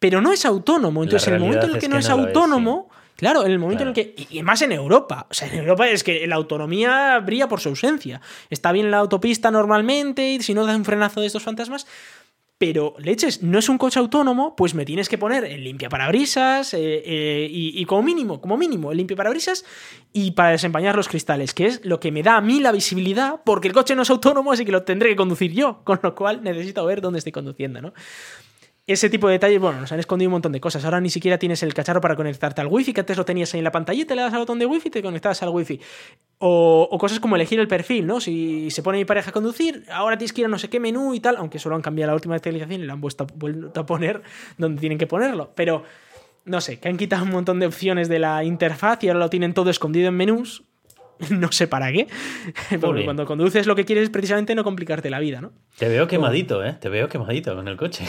pero no es autónomo. Entonces, en el momento en el que, no es autónomo, claro, en el momento en el que. Y más en Europa. O sea, en Europa es que la autonomía brilla por su ausencia. Está bien la autopista normalmente, y si no da un frenazo de estos fantasmas. Pero, leches, no es un coche autónomo, pues me tienes que poner el limpia parabrisas eh, eh, y, y, como mínimo, como mínimo, el limpia parabrisas y para desempañar los cristales, que es lo que me da a mí la visibilidad, porque el coche no es autónomo, así que lo tendré que conducir yo, con lo cual necesito ver dónde estoy conduciendo, ¿no? Ese tipo de detalles, bueno, nos han escondido un montón de cosas. Ahora ni siquiera tienes el cacharro para conectarte al wifi, que antes lo tenías ahí en la pantallita, le das al botón de wifi y te conectabas al wifi. O, o, cosas como elegir el perfil, ¿no? Si se pone mi pareja a conducir, ahora tienes que ir a no sé qué menú y tal, aunque solo han cambiado la última actualización y le han vuelto a poner donde tienen que ponerlo. Pero, no sé, que han quitado un montón de opciones de la interfaz y ahora lo tienen todo escondido en menús, no sé para qué. Porque cuando conduces lo que quieres es precisamente no complicarte la vida, ¿no? Te veo quemadito, ¿eh? Te veo quemadito con el coche.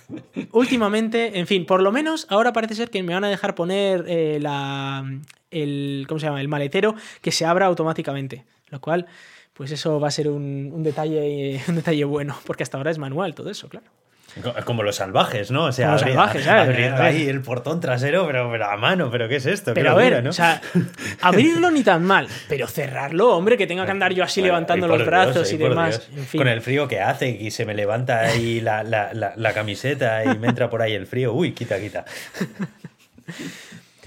Últimamente, en fin, por lo menos ahora parece ser que me van a dejar poner eh, la, el, ¿cómo se llama? El maletero que se abra automáticamente. Lo cual, pues eso va a ser un, un detalle, un detalle bueno, porque hasta ahora es manual todo eso, claro. Como los salvajes, ¿no? O sea, salvajes, abriendo ahí el portón trasero, pero, a mano, pero ¿qué es esto? Pero a ver, ¿no? o sea, abrirlo ni tan mal, pero cerrarlo, hombre, que tenga que andar yo así levantando los brazos y demás. Con el frío que hace y se me levanta ahí la, la, la, camiseta y me entra por ahí el frío, uy, quita, quita.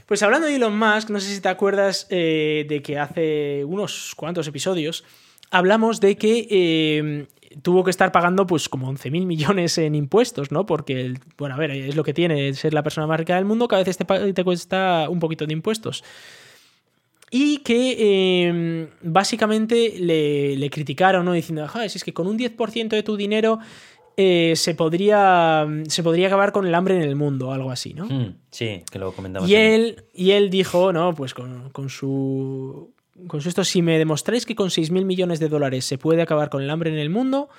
Pues hablando de Elon Musk, no sé si te acuerdas eh, de que hace unos cuantos episodios hablamos de que eh, tuvo que estar pagando pues como 11.000 millones en impuestos, ¿no? Porque, bueno, a ver, es lo que tiene ser la persona más rica del mundo, que a veces te, te cuesta un poquito de impuestos. Y que em, básicamente le, criticaron, ¿no? Diciendo, si es que con un 10% de tu dinero eh, se, podría, se podría acabar con el hambre en el mundo, o algo así, ¿no? Hmm, sí, que lo comentamos. Y él, y él dijo, ¿no? Pues con, con su con esto, si me demostráis que con 6.000 millones de dólares se puede acabar con el hambre en el mundo,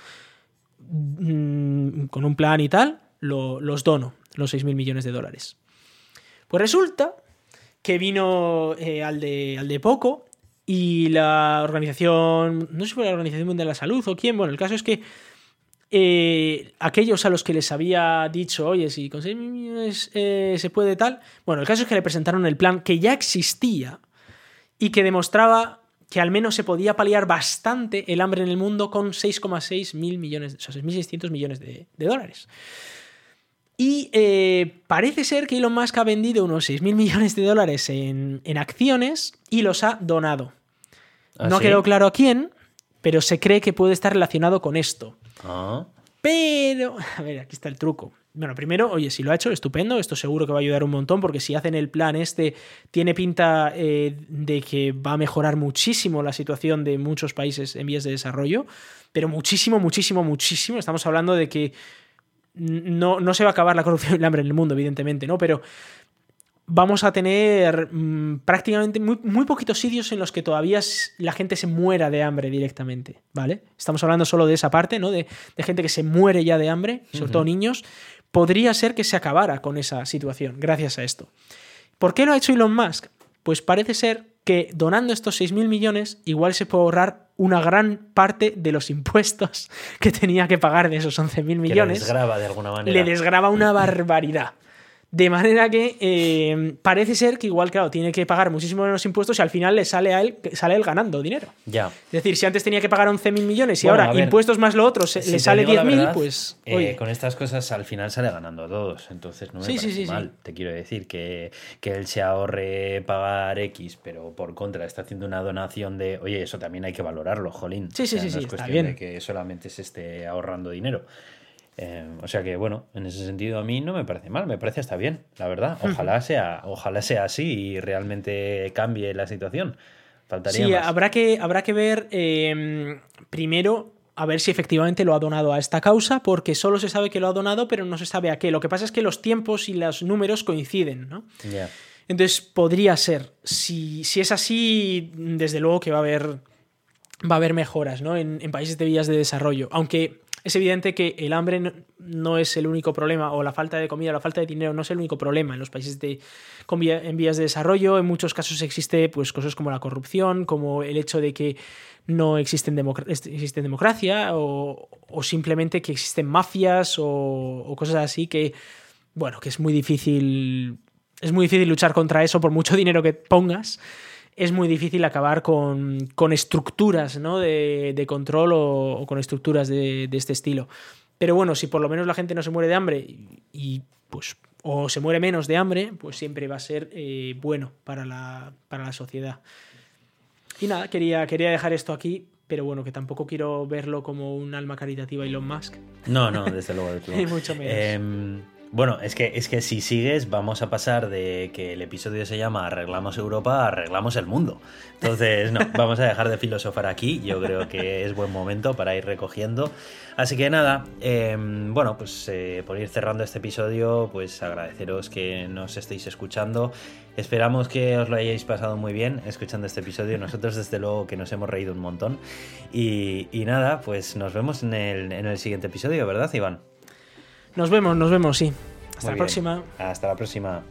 mm, con un plan y tal, los dono. los 6.000 millones de dólares. Pues resulta que vino eh, al, de, al de poco y la organización, no sé si fue la Organización Mundial de la Salud o quién, bueno, el caso es que eh, aquellos a los que les había dicho, oye, si con 6 millones eh, se puede tal, bueno, el caso es que le presentaron el plan que ya existía y que demostraba que al menos se podía paliar bastante el hambre en el mundo con 6,6 mil millones, o sea, 6.600 millones de, de dólares. Y eh, parece ser que Elon Musk ha vendido unos 6.000 millones de dólares en, en, acciones y los ha donado. ¿Ah, no sí? quedó claro a quién, pero se cree que puede estar relacionado con esto. Ah, Pero, a ver, aquí está el truco. Bueno, primero, oye, si lo ha hecho, estupendo, esto seguro que va a ayudar un montón, porque si hacen el plan este, tiene pinta eh, de que va a mejorar muchísimo la situación de muchos países en vías de desarrollo, pero muchísimo, muchísimo, muchísimo. Estamos hablando de que no, no se va a acabar la corrupción y el hambre en el mundo, evidentemente, ¿no? Pero vamos a tener mmm, prácticamente muy, muy, poquitos sitios en los que todavía la gente se muera de hambre directamente, ¿vale? Estamos hablando solo de esa parte, ¿no? De, de gente que se muere ya de hambre, sobre uh -huh. todo niños. Podría ser que se acabara con esa situación gracias a esto. ¿Por qué lo ha hecho Elon Musk? Pues parece ser que donando estos 6.000 millones igual se puede ahorrar una gran parte de los impuestos que tenía que pagar de esos 11.000 millones. Que le desgraba de alguna manera. Le desgraba una barbaridad. De manera que eh, parece ser que igual, claro, tiene que pagar muchísimo menos impuestos y al final le sale a él, sale él ganando dinero. Ya. Es decir, si antes tenía que pagar 11.000 millones y bueno, ahora ver, impuestos más lo otro se, si le sale 10.000, pues. Eh, oye. Con estas cosas al final sale ganando a todos. Entonces no me sí, parece sí, sí, mal. Te quiero decir que, que él se ahorre pagar X, pero por contra está haciendo una donación de. Oye, eso también hay que valorarlo, jolín. Sí, sí, o sea, sí, no sí, es cuestión está bien. de que solamente se esté ahorrando dinero. Eh, o sea que bueno, en ese sentido a mí no me parece mal, me parece hasta bien, la verdad. Ojalá sea, ojalá sea así y realmente cambie la situación. Faltaría sí, más. habrá que, habrá que ver eh, primero a ver si efectivamente lo ha donado a esta causa, porque solo se sabe que lo ha donado, pero no se sabe a qué. Lo que pasa es que los tiempos y los números coinciden, ¿no? Yeah. Entonces podría ser. Si, si, es así, desde luego que va a haber, va a haber mejoras, ¿no? En, en países de vías de desarrollo. Aunque es evidente que el hambre no es el único problema, o la falta de comida, la falta de dinero no es el único problema en los países de, en vías de desarrollo. En muchos casos existe pues, cosas como la corrupción, como el hecho de que no existen, democ existen democracia, o, o, simplemente que existen mafias o, o, cosas así que, bueno, que es muy difícil. Es muy difícil luchar contra eso por mucho dinero que pongas es muy difícil acabar con, con estructuras ¿no? de, de, control o, o con estructuras de, de, este estilo. Pero bueno, si por lo menos la gente no se muere de hambre y, y pues o se muere menos de hambre, pues siempre va a ser eh, bueno para la, para la sociedad. Y nada, quería, quería dejar esto aquí, pero bueno, que tampoco quiero verlo como un alma caritativa Elon Musk. No, no, desde luego. Ni mucho menos. Eh, bueno, es que, es que si sigues, vamos a pasar de que el episodio se llama Arreglamos Europa a Arreglamos el Mundo. Entonces, no, vamos a dejar de filosofar aquí. Yo creo que es buen momento para ir recogiendo. Así que nada, eh, bueno, pues eh, por ir cerrando este episodio, pues agradeceros que nos estéis escuchando. Esperamos que os lo hayáis pasado muy bien escuchando este episodio. Nosotros, desde luego, que nos hemos reído un montón. Y, y nada, pues nos vemos en el, en el siguiente episodio, ¿verdad, Iván? Nos vemos, nos vemos, sí. Hasta Muy la bien. próxima. Hasta la próxima.